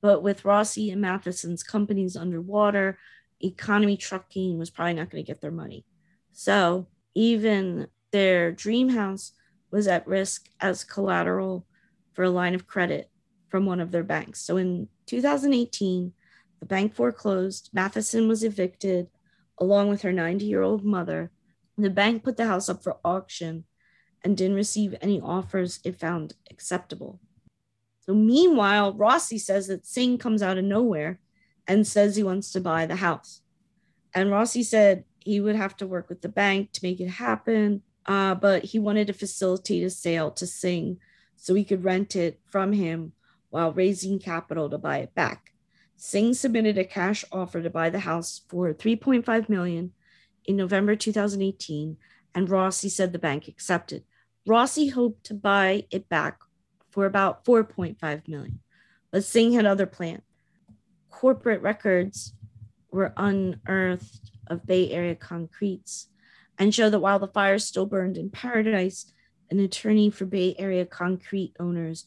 But with Rossi and Matheson's companies underwater, Economy Trucking was probably not going to get their money. So even their dream house was at risk as collateral for a line of credit from one of their banks. So in 2018, the bank foreclosed, Matheson was evicted along with her 90 year old mother. The bank put the house up for auction and didn't receive any offers it found acceptable. So, meanwhile, Rossi says that Singh comes out of nowhere and says he wants to buy the house. And Rossi said he would have to work with the bank to make it happen, uh, but he wanted to facilitate a sale to Singh so he could rent it from him while raising capital to buy it back. Singh submitted a cash offer to buy the house for 3.5 million in November 2018, and Rossi said the bank accepted. Rossi hoped to buy it back for about 4.5 million, but Singh had other plans. Corporate records were unearthed of Bay Area concretes and show that while the fire still burned in paradise, an attorney for Bay Area concrete owners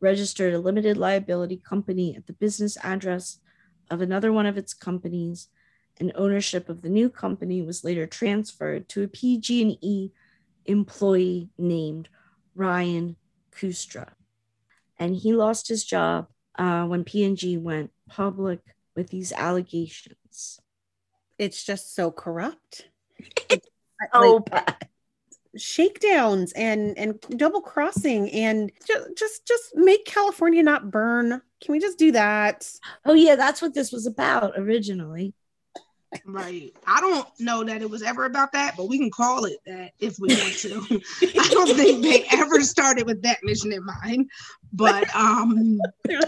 registered a limited liability company at the business address of another one of its companies and ownership of the new company was later transferred to a PG&E employee named Ryan Kustra. And he lost his job uh, when P&G went public with these allegations. It's just so corrupt. oh, like, bad. Shakedowns and and double crossing and just just just make California not burn. Can we just do that? Oh yeah, that's what this was about originally. Right. I don't know that it was ever about that, but we can call it that if we want to. I don't think they ever started with that mission in mind, but um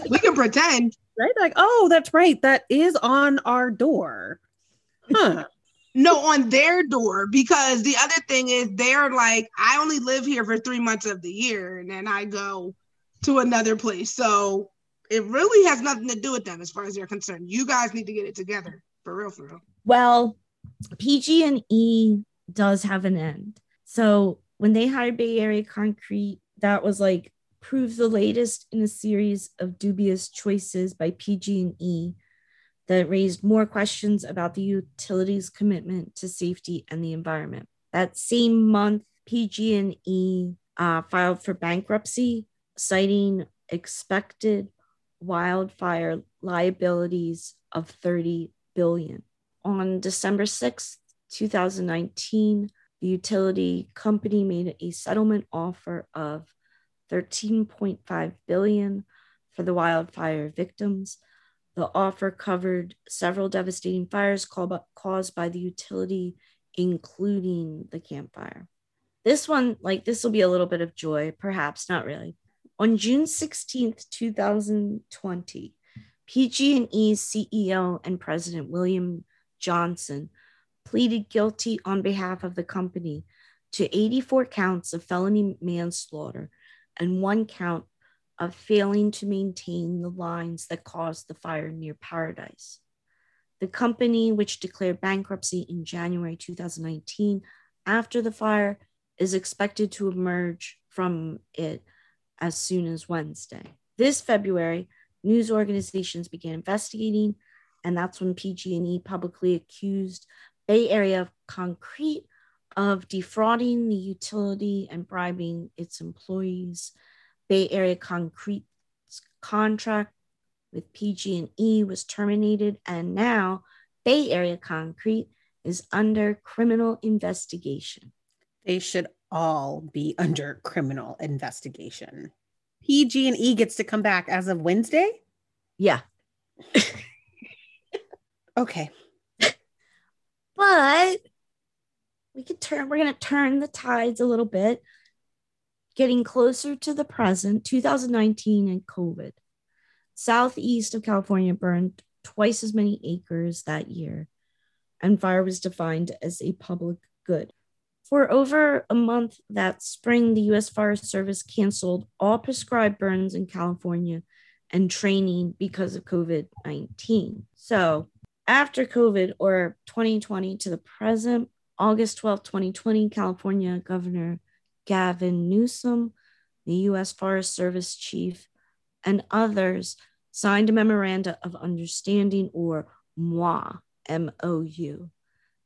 we can pretend. Right? Like, oh, that's right. That is on our door. Huh. No, on their door, because the other thing is they're like, I only live here for three months of the year, and then I go to another place. So it really has nothing to do with them as far as they're concerned. You guys need to get it together for real, for real. Well, PG and E does have an end. So when they hired Bay Area Concrete, that was like proves the latest in a series of dubious choices by PG and E that raised more questions about the utility's commitment to safety and the environment. That same month, PG&E uh, filed for bankruptcy, citing expected wildfire liabilities of 30 billion. On December 6, 2019, the utility company made a settlement offer of 13.5 billion for the wildfire victims the offer covered several devastating fires caused by the utility, including the Camp Fire. This one, like this will be a little bit of joy, perhaps not really. On June 16th, 2020, PG&E's CEO and President William Johnson pleaded guilty on behalf of the company to 84 counts of felony manslaughter and one count of failing to maintain the lines that caused the fire near Paradise. The company, which declared bankruptcy in January 2019 after the fire, is expected to emerge from it as soon as Wednesday. This February, news organizations began investigating, and that's when PG&E publicly accused Bay Area Concrete of defrauding the utility and bribing its employees Bay Area Concrete's contract with PG&E was terminated and now Bay Area Concrete is under criminal investigation. They should all be under criminal investigation. PG&E gets to come back as of Wednesday? Yeah. okay. But we could turn we're going to turn the tides a little bit getting closer to the present, 2019 and COVID. Southeast of California burned twice as many acres that year, and fire was defined as a public good. For over a month that spring, the US Forest Service canceled all prescribed burns in California and training because of COVID 19. So, after COVID or 2020 to the present, August 12, 2020, California Governor Gavin Newsom, the U.S. Forest Service chief, and others signed a memoranda of understanding, or MOU, M-O-U,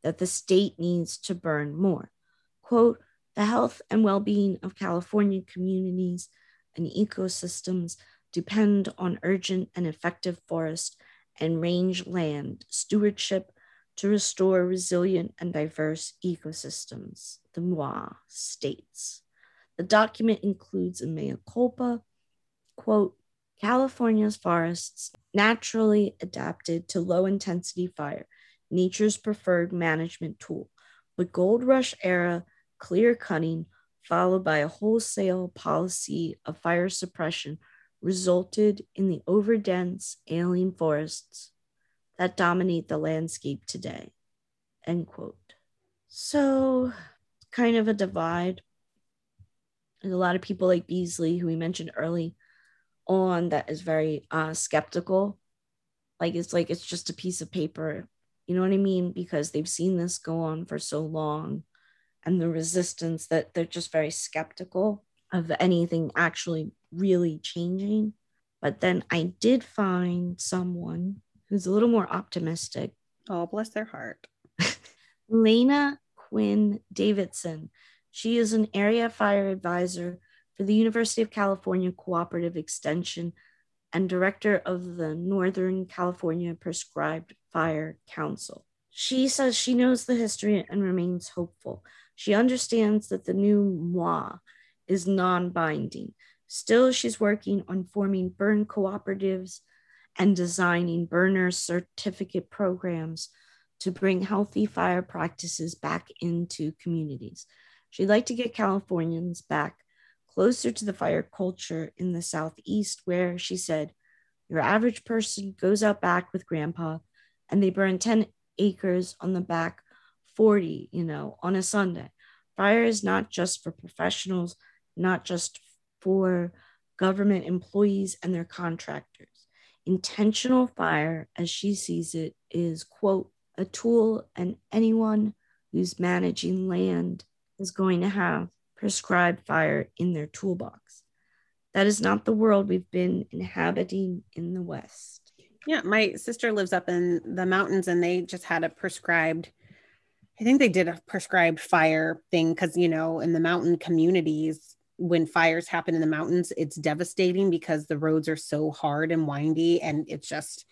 that the state needs to burn more. Quote, the health and well-being of California communities and ecosystems depend on urgent and effective forest and range land stewardship to restore resilient and diverse ecosystems, the MOA states. The document includes a mea culpa, quote, California's forests naturally adapted to low intensity fire, nature's preferred management tool. But gold rush era clear cutting, followed by a wholesale policy of fire suppression, resulted in the overdense alien forests that dominate the landscape today. End quote. So, kind of a divide. There's a lot of people like Beasley, who we mentioned early on, that is very uh, skeptical. Like it's like it's just a piece of paper. You know what I mean? Because they've seen this go on for so long and the resistance that they're just very skeptical of anything actually really changing. But then I did find someone who's a little more optimistic. Oh, bless their heart. Lenya Quinn Davidson. She is an area fire advisor for the University of California Cooperative Extension and director of the Northern California Prescribed Fire Council. She says she knows the history and remains hopeful. She understands that the new MOA is non binding. Still, she's working on forming burn cooperatives and designing burner certificate programs to bring healthy fire practices back into communities. She'd like to get Californians back closer to the fire culture in the Southeast, where she said, Your average person goes out back with grandpa and they burn 10 acres on the back, 40, you know, on a Sunday. Fire is not just for professionals, not just for government employees and their contractors. Intentional fire, as she sees it, is, quote, a tool, and anyone who's managing land is going to have prescribed fire in their toolbox. That is not the world we've been inhabiting in the West. Yeah, my sister lives up in the mountains and they just had a prescribed I think they did a prescribed fire thing because, you know, in the mountain communities, when fires happen in the mountains, it's devastating because the roads are so hard and windy and it's just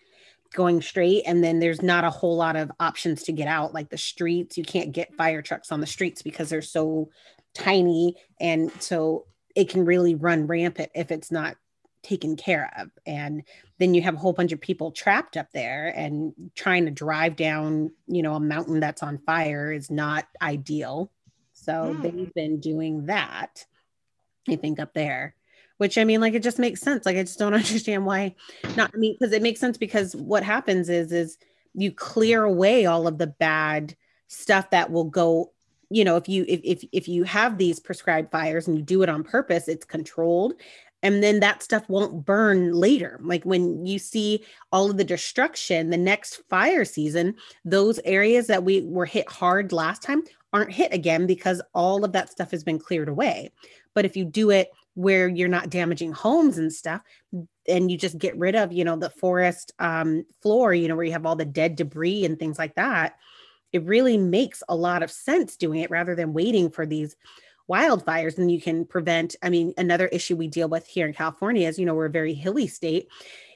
going straight. And then there's not a whole lot of options to get out, like the streets. You can't get fire trucks on the streets because they're so tiny. And so it can really run rampant if it's not taken care of. And then you have a whole bunch of people trapped up there and trying to drive down, you know, a mountain that's on fire is not ideal. So hmm. they've been doing that, I think, up there. Which I mean, like it just makes sense. Like I just don't understand why not. I mean, because it makes sense because what happens is is you clear away all of the bad stuff that will go you know if you if, if if you have these prescribed fires and you do it on purpose it's controlled and then that stuff won't burn later like when you see all of the destruction the next fire season those areas that we were hit hard last time aren't hit again because all of that stuff has been cleared away but if you do it where you're not damaging homes and stuff and you just get rid of you know the forest um, floor you know where you have all the dead debris and things like that it really makes a lot of sense doing it rather than waiting for these wildfires. And you can prevent i mean another issue we deal with here in california is you know we're a very hilly state.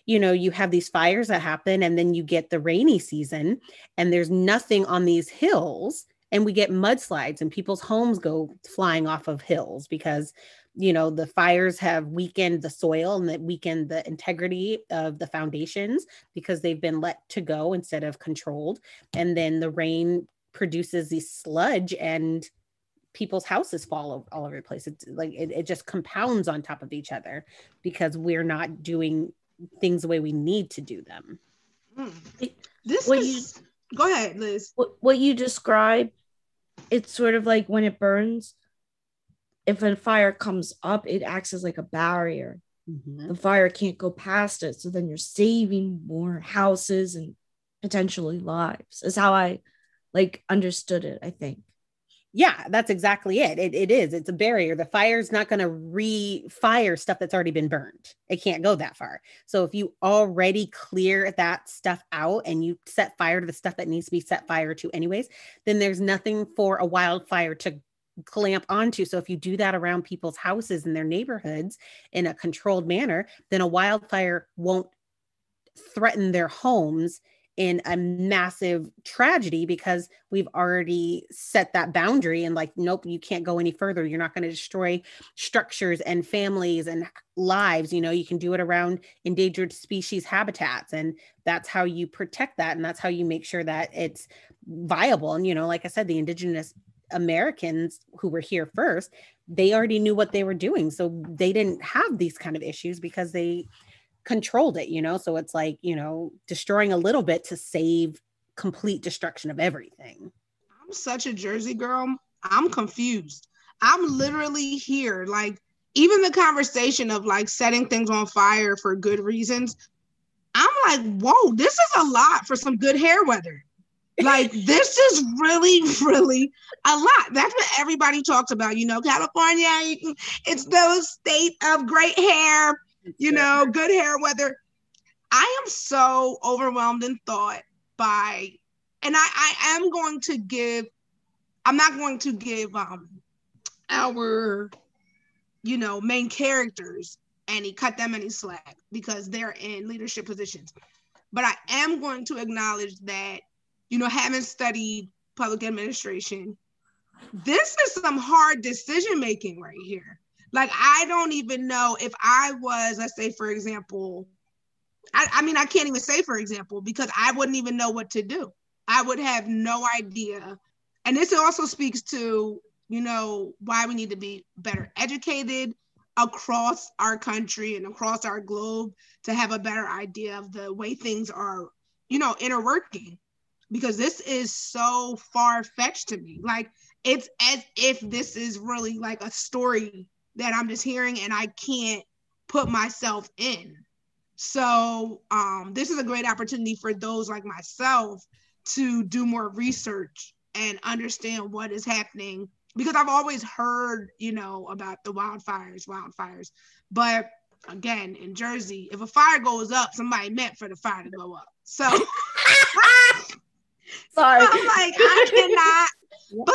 You know you have these fires that happen and then you get the rainy season and there's nothing on these hills and we get mudslides and people's homes go flying off of hills because you know the fires have weakened the soil and that weakened the integrity of the foundations because they've been let to go instead of controlled and then the rain produces this sludge and people's houses fall all over the place. It's like it, it just compounds on top of each other because we're not doing things the way we need to do them. Mm. This what is you, go ahead, Liz. What, what you describe, it's sort of like when it burns, if a fire comes up, it acts as like a barrier. Mm-hmm. The fire can't go past it. So then you're saving more houses and potentially lives, is how I like understood it, I think. Yeah, that's exactly it. It, it is. It's a barrier. The fire's not going to re-fire stuff that's already been burned. It can't go that far. So if you already clear that stuff out and you set fire to the stuff that needs to be set fire to anyways, then there's nothing for a wildfire to clamp onto. So if you do that around people's houses and their neighborhoods in a controlled manner, then a wildfire won't threaten their homes in a massive tragedy because we've already set that boundary and like nope you can't go any further. You're not going to destroy structures and families and lives. You know you can do it around endangered species habitats and that's how you protect that and that's how you make sure that it's viable. And you know like i said the indigenous americans who were here first they already knew what they were doing. So they didn't have these kind of issues because they controlled it, you know? So it's like, you know, destroying a little bit to save complete destruction of everything. I'm such a Jersey girl. I'm confused. I'm literally here. Like, even the conversation of like setting things on fire for good reasons, I'm like, whoa, this is a lot for some good hair weather. Like, this is really, really a lot. That's what everybody talks about. You know, California, it's the state of great hair you know, good hair weather. I am so overwhelmed in thought by, and I, I am going to give, I'm not going to give um our, you know, main characters any cut them any slack because they're in leadership positions. But I am going to acknowledge that, you know, having studied public administration, this is some hard decision making right here. Like I don't even know if I was, let's say, for example, I, I mean, I can't even say for example because I wouldn't even know what to do. I would have no idea. And this also speaks to, you know, why we need to be better educated across our country and across our globe to have a better idea of the way things are, you know, interworking. Because this is so far fetched to me. Like, it's as if this is really like a story that I'm just hearing and I can't put myself in. So um, this is a great opportunity for those like myself to do more research and understand what is happening because I've always heard, you know, about the wildfires, wildfires. But again, in Jersey, if a fire goes up, somebody meant for the fire to go up. So Sorry. I'm like, I cannot believe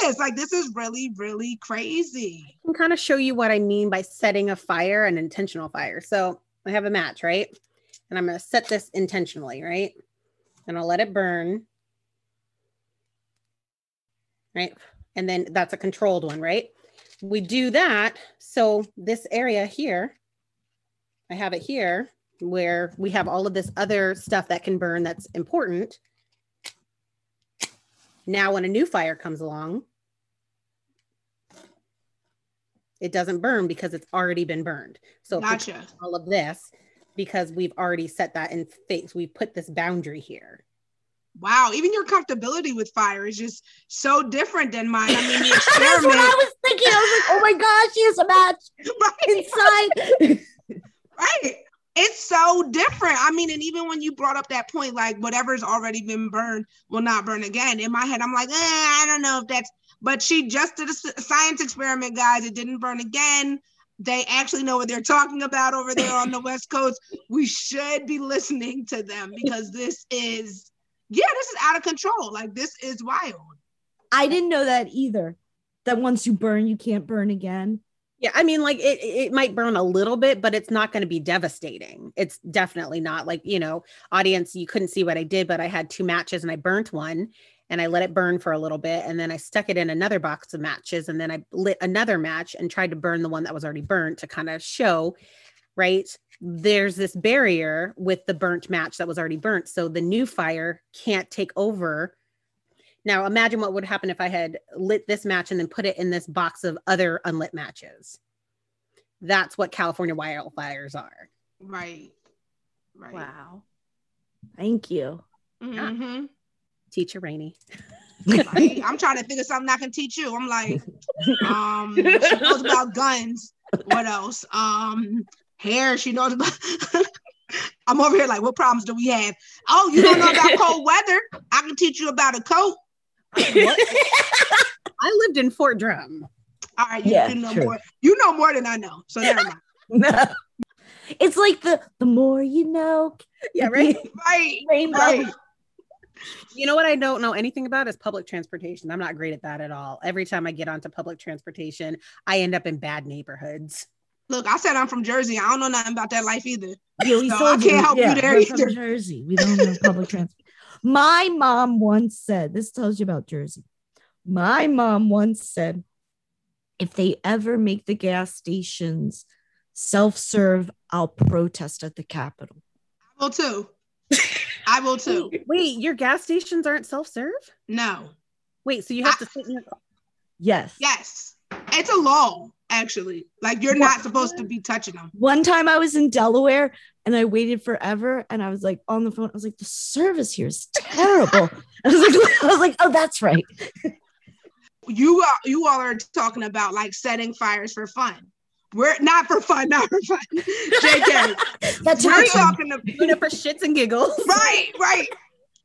this. Like, this is really, really crazy. I can kind of show you what I mean by setting a fire, an intentional fire. So I have a match, right? And I'm going to set this intentionally, right? And I'll let it burn. Right. And then that's a controlled one, right? We do that. So this area here, I have it here where we have all of this other stuff that can burn that's important. Now, when a new fire comes along, it doesn't burn because it's already been burned. So Gotcha. all of this because we've already set that in face. We put this boundary here. Wow, even your comfortability with fire is just so different than mine. I mean, the That's what I was thinking. I was like, oh my gosh, she has a match right? inside. Right. It's so different. I mean, and even when you brought up that point, like whatever's already been burned will not burn again. In my head, I'm like, eh, I don't know if that's. But she just did a science experiment, guys. It didn't burn again. They actually know what they're talking about over there on the West Coast. We should be listening to them because this is, yeah, this is out of control. Like this is wild. I didn't know that either. That once you burn, you can't burn again. Yeah, I mean, like it, it might burn a little bit, but it's not going to be devastating. It's definitely not like, you know, audience, you couldn't see what I did, but I had two matches and I burnt one and I let it burn for a little bit. And then I stuck it in another box of matches and then I lit another match and tried to burn the one that was already burnt to kind of show, right? There's this barrier with the burnt match that was already burnt. So the new fire can't take over now imagine what would happen if I had lit this match and then put it in this box of other unlit matches. That's what California wildfires are. Right. Right. Wow. Thank you. Mhm. Teacher Rainey. Right? I'm trying to think of something I can teach you. I'm like, um, she knows about guns. What else? Um, hair. She knows about. I'm over here like, what problems do we have? Oh, you don't know about cold weather? I can teach you about a coat. What? I lived in Fort Drum. All right, you Yeah, can know true. more. You know more than I know. So never mind. it's like the the more you know. Yeah, right. Right. Rainbow. Right. You know what I don't know anything about is public transportation. I'm not great at that at all. Every time I get onto public transportation, I end up in bad neighborhoods. Look, I said I'm from Jersey. I don't know nothing about that life either. Yeah, we So I can't help you there we're from. Jersey. We don't know public transport. My mom once said, this tells you about Jersey. My mom once said, if they ever make the gas stations self-serve, I'll protest at the Capitol. I will too. I will too. Wait, wait, your gas stations aren't self-serve? No. Wait, so you have to sit in your car. Yes. Yes. It's a law, actually. Like you're not supposed to be touching them. One time I was in Delaware and I waited forever and I was like on the phone. I was like, the service here is terrible. I was like, I was like, oh, that's right. You are you all are talking about like setting fires for fun. We're not for fun, not for fun. JK. That's We're right. talking about Doing it for shits and giggles. right, right.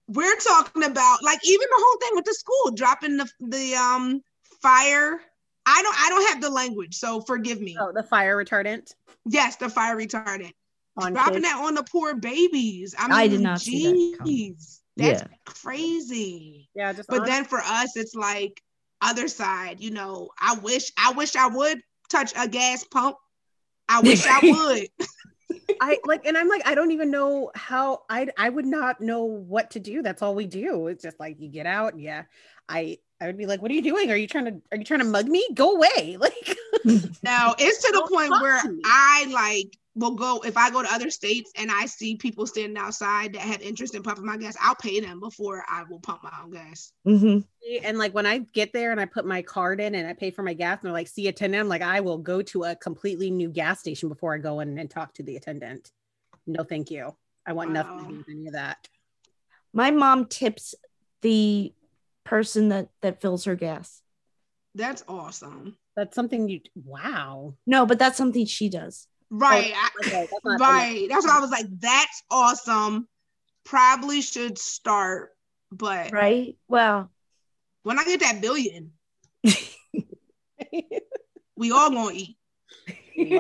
We're talking about like even the whole thing with the school dropping the the um fire. I don't I don't have the language, so forgive me. Oh, the fire retardant Yes, the fire retardant. on dropping kids. that on the poor babies. I, mean, I did not see that coming. jeez, that's Yeah. crazy. Yeah, just But on- then for us, it's like other side. You know, I wish I wish I would touch a gas pump. I wish I would. I like, and I'm like, I don't even know how I I would not know what to do. That's all we do. It's just like you get out, yeah. I I would be like, "What are you doing? Are you trying to are you trying to mug me? Go away!" Like, Now it's to the point where. I like will go if I go to other states and I see people standing outside that have interest in pumping my gas, I'll pay them before I will pump my own gas. Mhm. and like when I get there and I put my card in and I pay for my gas, and they're like, "See attendant," I'm like, I will go to a completely new gas station before I go in and talk to the attendant. No, thank you. I want nothing to do with any of that. My mom tips the person that that fills her gas. That's awesome. That's something you. Wow. No, but that's something she does. Right. Oh, I- Okay, that's not- right. That's what I was like. That's awesome. Probably should start, but Right? Well, when I get that billion, we all gonna eat.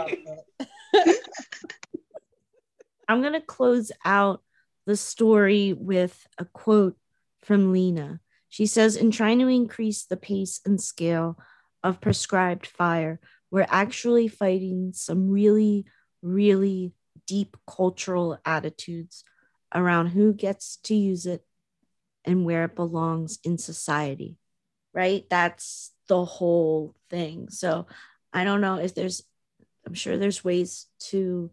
I'm going to close out the story with a quote from Lenya. She says, In trying to increase the pace and scale of prescribed fire, we're actually fighting some really, really deep cultural attitudes around who gets to use it and where it belongs in society. Right? That's the whole thing. So I don't know if there's, I'm sure there's ways to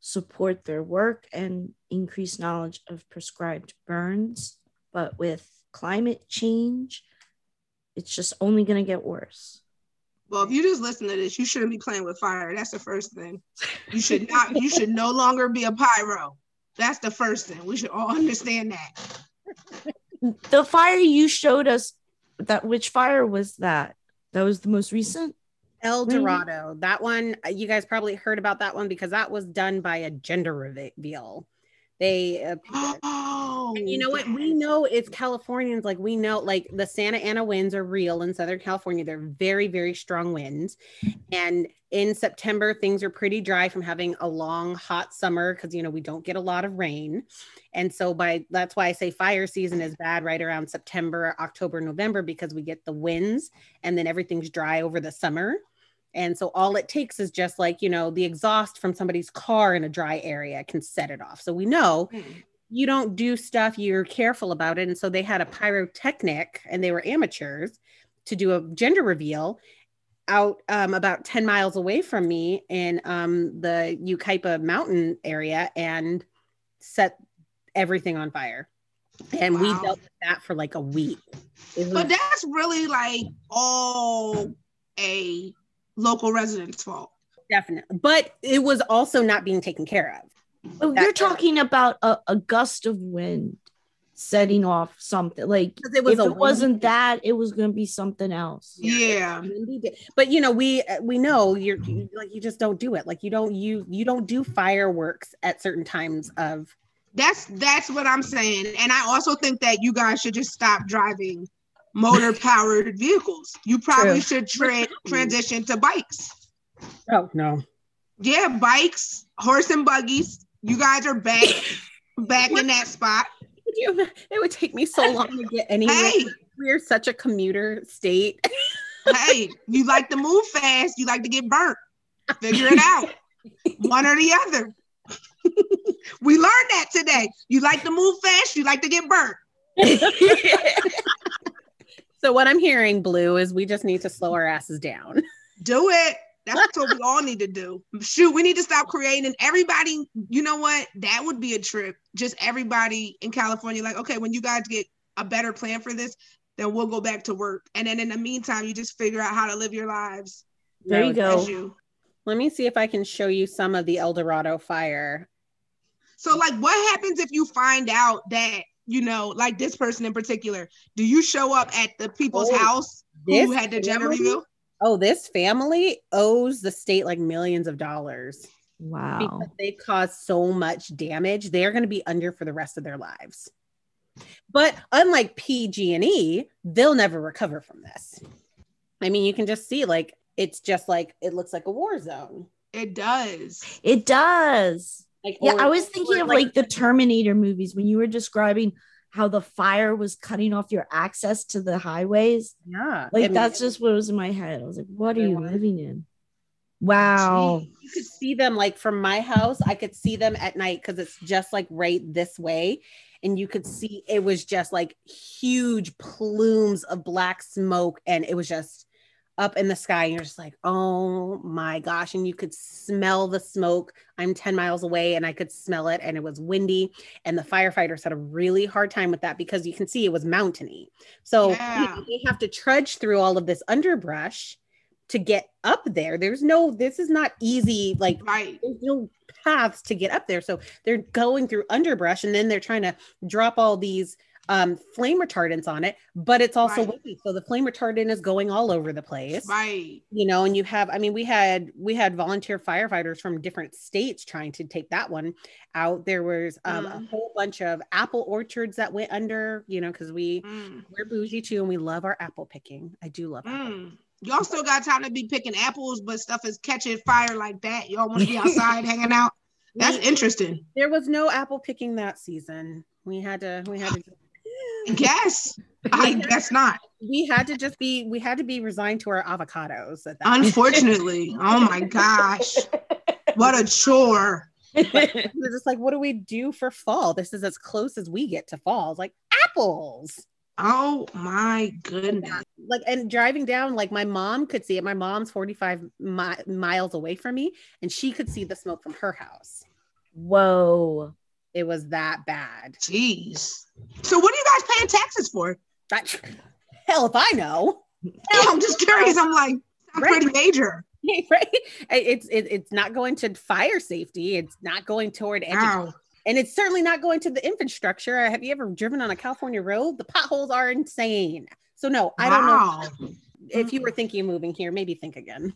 support their work and increase knowledge of prescribed burns. But with climate change, it's just only going to get worse. Well, if you just listen to this, you shouldn't be playing with fire. That's the first thing. You should not. You should no longer be a pyro. That's the first thing. We should all understand that. The fire you showed us, that which fire was that? That was the most recent. El Really? Dorado. That one, uh, you guys probably heard about that one because that was done by a gender reveal. They, uh, Oh, and you know what? We know it's Californians. Like we know, like the Santa Ana winds are real in Southern California. They're very, very strong winds. And in September, things are pretty dry from having a long, hot summer because you know we don't get a lot of rain. And so by that's why I say fire season is bad right around September, October, November because we get the winds and then everything's dry over the summer. And so all it takes is just like, you know, the exhaust from somebody's car in a dry area can set it off. So we know Hmm. you don't do stuff, you're careful about it. And so they had a pyrotechnic and they were amateurs to do a gender reveal out um, about 10 miles away from me in um, the Yucaipa mountain area and set everything on fire. And we dealt with that for like a week. Was- But that's really like all a local resident's fault. definitely, but it was also not being taken care of. Oh, That- you're talking about a, a gust of wind setting off something. like it was if it wasn't day. that, it was going to be something else. Yeah. but you know we we know you're you, like you just don't do it like you don't you you don't do fireworks at certain times of That's that's what I'm saying. And I also think that you guys should just stop driving motor powered vehicles. You probably True. should tra- transition to bikes. oh no Yeah, bikes, horse and buggies. You guys are back back in that spot. You- it would take me so long to get anywhere Hey, we're such a commuter state hey, you like to move fast, you like to get burnt. Figure it out. One or the other. we learned that today. You like to move fast, you like to get burnt. So what i'm hearing blue is we just need to slow our asses down Do it. That's what we all need to do. Shoot, we need to stop creating everybody. You know what? That would be a trip. Just everybody in California, like, okay, when you guys get a better plan for this, then we'll go back to work. And then in the meantime, you just figure out how to live your lives There you go. you. let me see if i can show you some of the el dorado fire So, like, what happens if you find out that, you know, like this person in particular, do you show up at the people's Oh, house who had the gender reveal? oh this family owes the state like millions of dollars Wow. because they caused so much damage they're going to be under for the rest of their lives but unlike pg&e they'll never recover from this i mean you can just see like it's just like it looks like a war zone It does. It does. Like Yeah, or- I was thinking or of like the Terminator movies when you were describing how the fire was cutting off your access to the highways. yeah I Like mean, that's just what was in my head. I was like, what are you was. living in? Wow. Gee. you could see them like from my house i could see them at night because it's just like right this way and you could see it was just like huge plumes of black smoke and it was just up in the sky and you're just like oh my gosh and you could smell the smoke i'm 10 miles away and i could smell it and it was windy and the firefighters had a really hard time with that because you can see it was mountainy so Yeah. they have to trudge through all of this underbrush to get up there there's no this is not easy like Right. there's no paths to get up there. So they're going through underbrush and then they're trying to drop all these um, flame retardants on it, but it's also Right. So the flame retardant is going all over the place. Right. You know, and you have, I mean, we had we had volunteer firefighters from different states trying to take that one out. There was um, a Mm. whole bunch of apple orchards that went under, you know, because we Mm. we're bougie too and we love our apple picking. I do love. Mm. Y'all still got time to be picking apples, but stuff is catching fire like that. Y'all want to be outside hanging out. That's We- interesting. There was no apple picking that season. We had to we had to Guess. I guess not. we had to just be we had to be resigned to our avocados at that Unfortunately. Oh my gosh. What a chore. we were just like what do we do for fall this is as close as we get to fall it's like apples Oh my goodness. like and driving down like my mom could see it my mom's 45 mi- miles away from me and she could see the smoke from her house Whoa. It was that bad Jeez. So what are you guys paying taxes for? that, hell if i know Yeah, I'm just curious. I'm like, I'm Right. pretty major. right it's it, it's not going to fire safety it's not going toward education. And it's certainly not going to the infrastructure. Uh, have you ever driven on a California road? The potholes are insane. So no, I don't know. If you were thinking of moving here, maybe think again.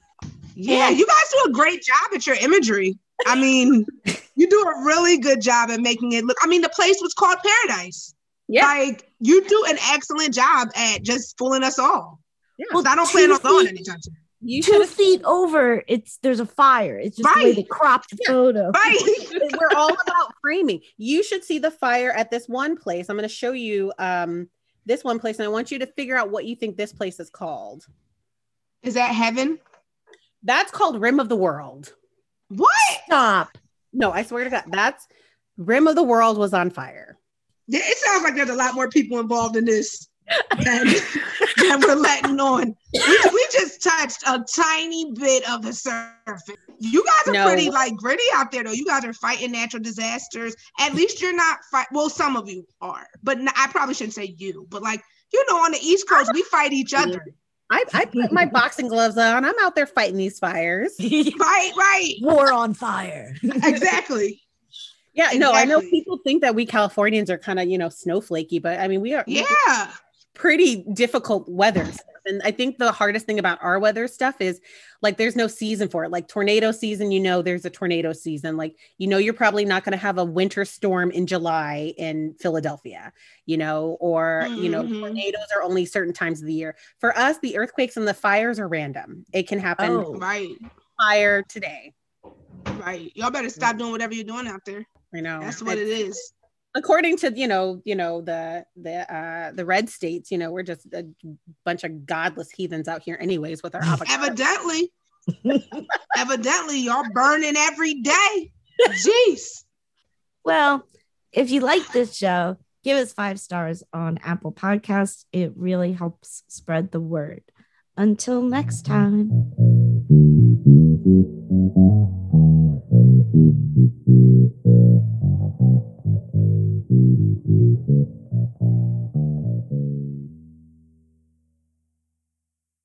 Yeah, you guys do a great job at your imagery. I mean, you do a really good job at making it look. I mean, the place was called Paradise. Yeah. Like you do an excellent job at just fooling us all. Yeah. Well, I don't two plan on going feet- anytime soon. You Two should feet over, it's there's a fire. It's just the way Right. they cropped the photo. Right. we're all about framing. You should see the fire at this one place. I'm going to show you um this one place and I want you to figure out what you think this place is called. Is that heaven? That's called Rim of the World. What? Stop. No, I swear to God, that's Rim of the World was on fire. Yeah, It sounds like there's a lot more people involved in this than, than we're letting on. We, we just touched a tiny bit of the surface. You guys are No. pretty like gritty out there, though. You guys are fighting natural disasters. At least you're not fight. Well, some of you are, but I probably shouldn't say you. But like you know, on the East Coast, we fight each other. I, I put my boxing gloves on. I'm out there fighting these fires. Right, right, War on fire. exactly. Yeah, no, I know people think that we Californians are kind of, you know, snowflakey, but I mean, we are Yeah, get pretty difficult weather. stuff. And I think the hardest thing about our weather stuff is like there's no season for it. Like tornado season, you know, there's a tornado season. Like, you know, you're probably not going to have a winter storm in July in Philadelphia, you know, or, you know, Mhm. tornadoes are only certain times of the year. For us, the earthquakes and the fires are random. It can happen Oh. right, fire today. right. Y'all better stop doing whatever you're doing out there. I know. That's what it is. According to you know you know the the uh the red states you know we're just a bunch of godless heathens out here anyways with our avocado. Evidently, evidently, y'all burning every day. Jeez. Well, if you like this show, give us five stars on Apple Podcasts. It really helps spread the word. Until next time. Mm-hmm.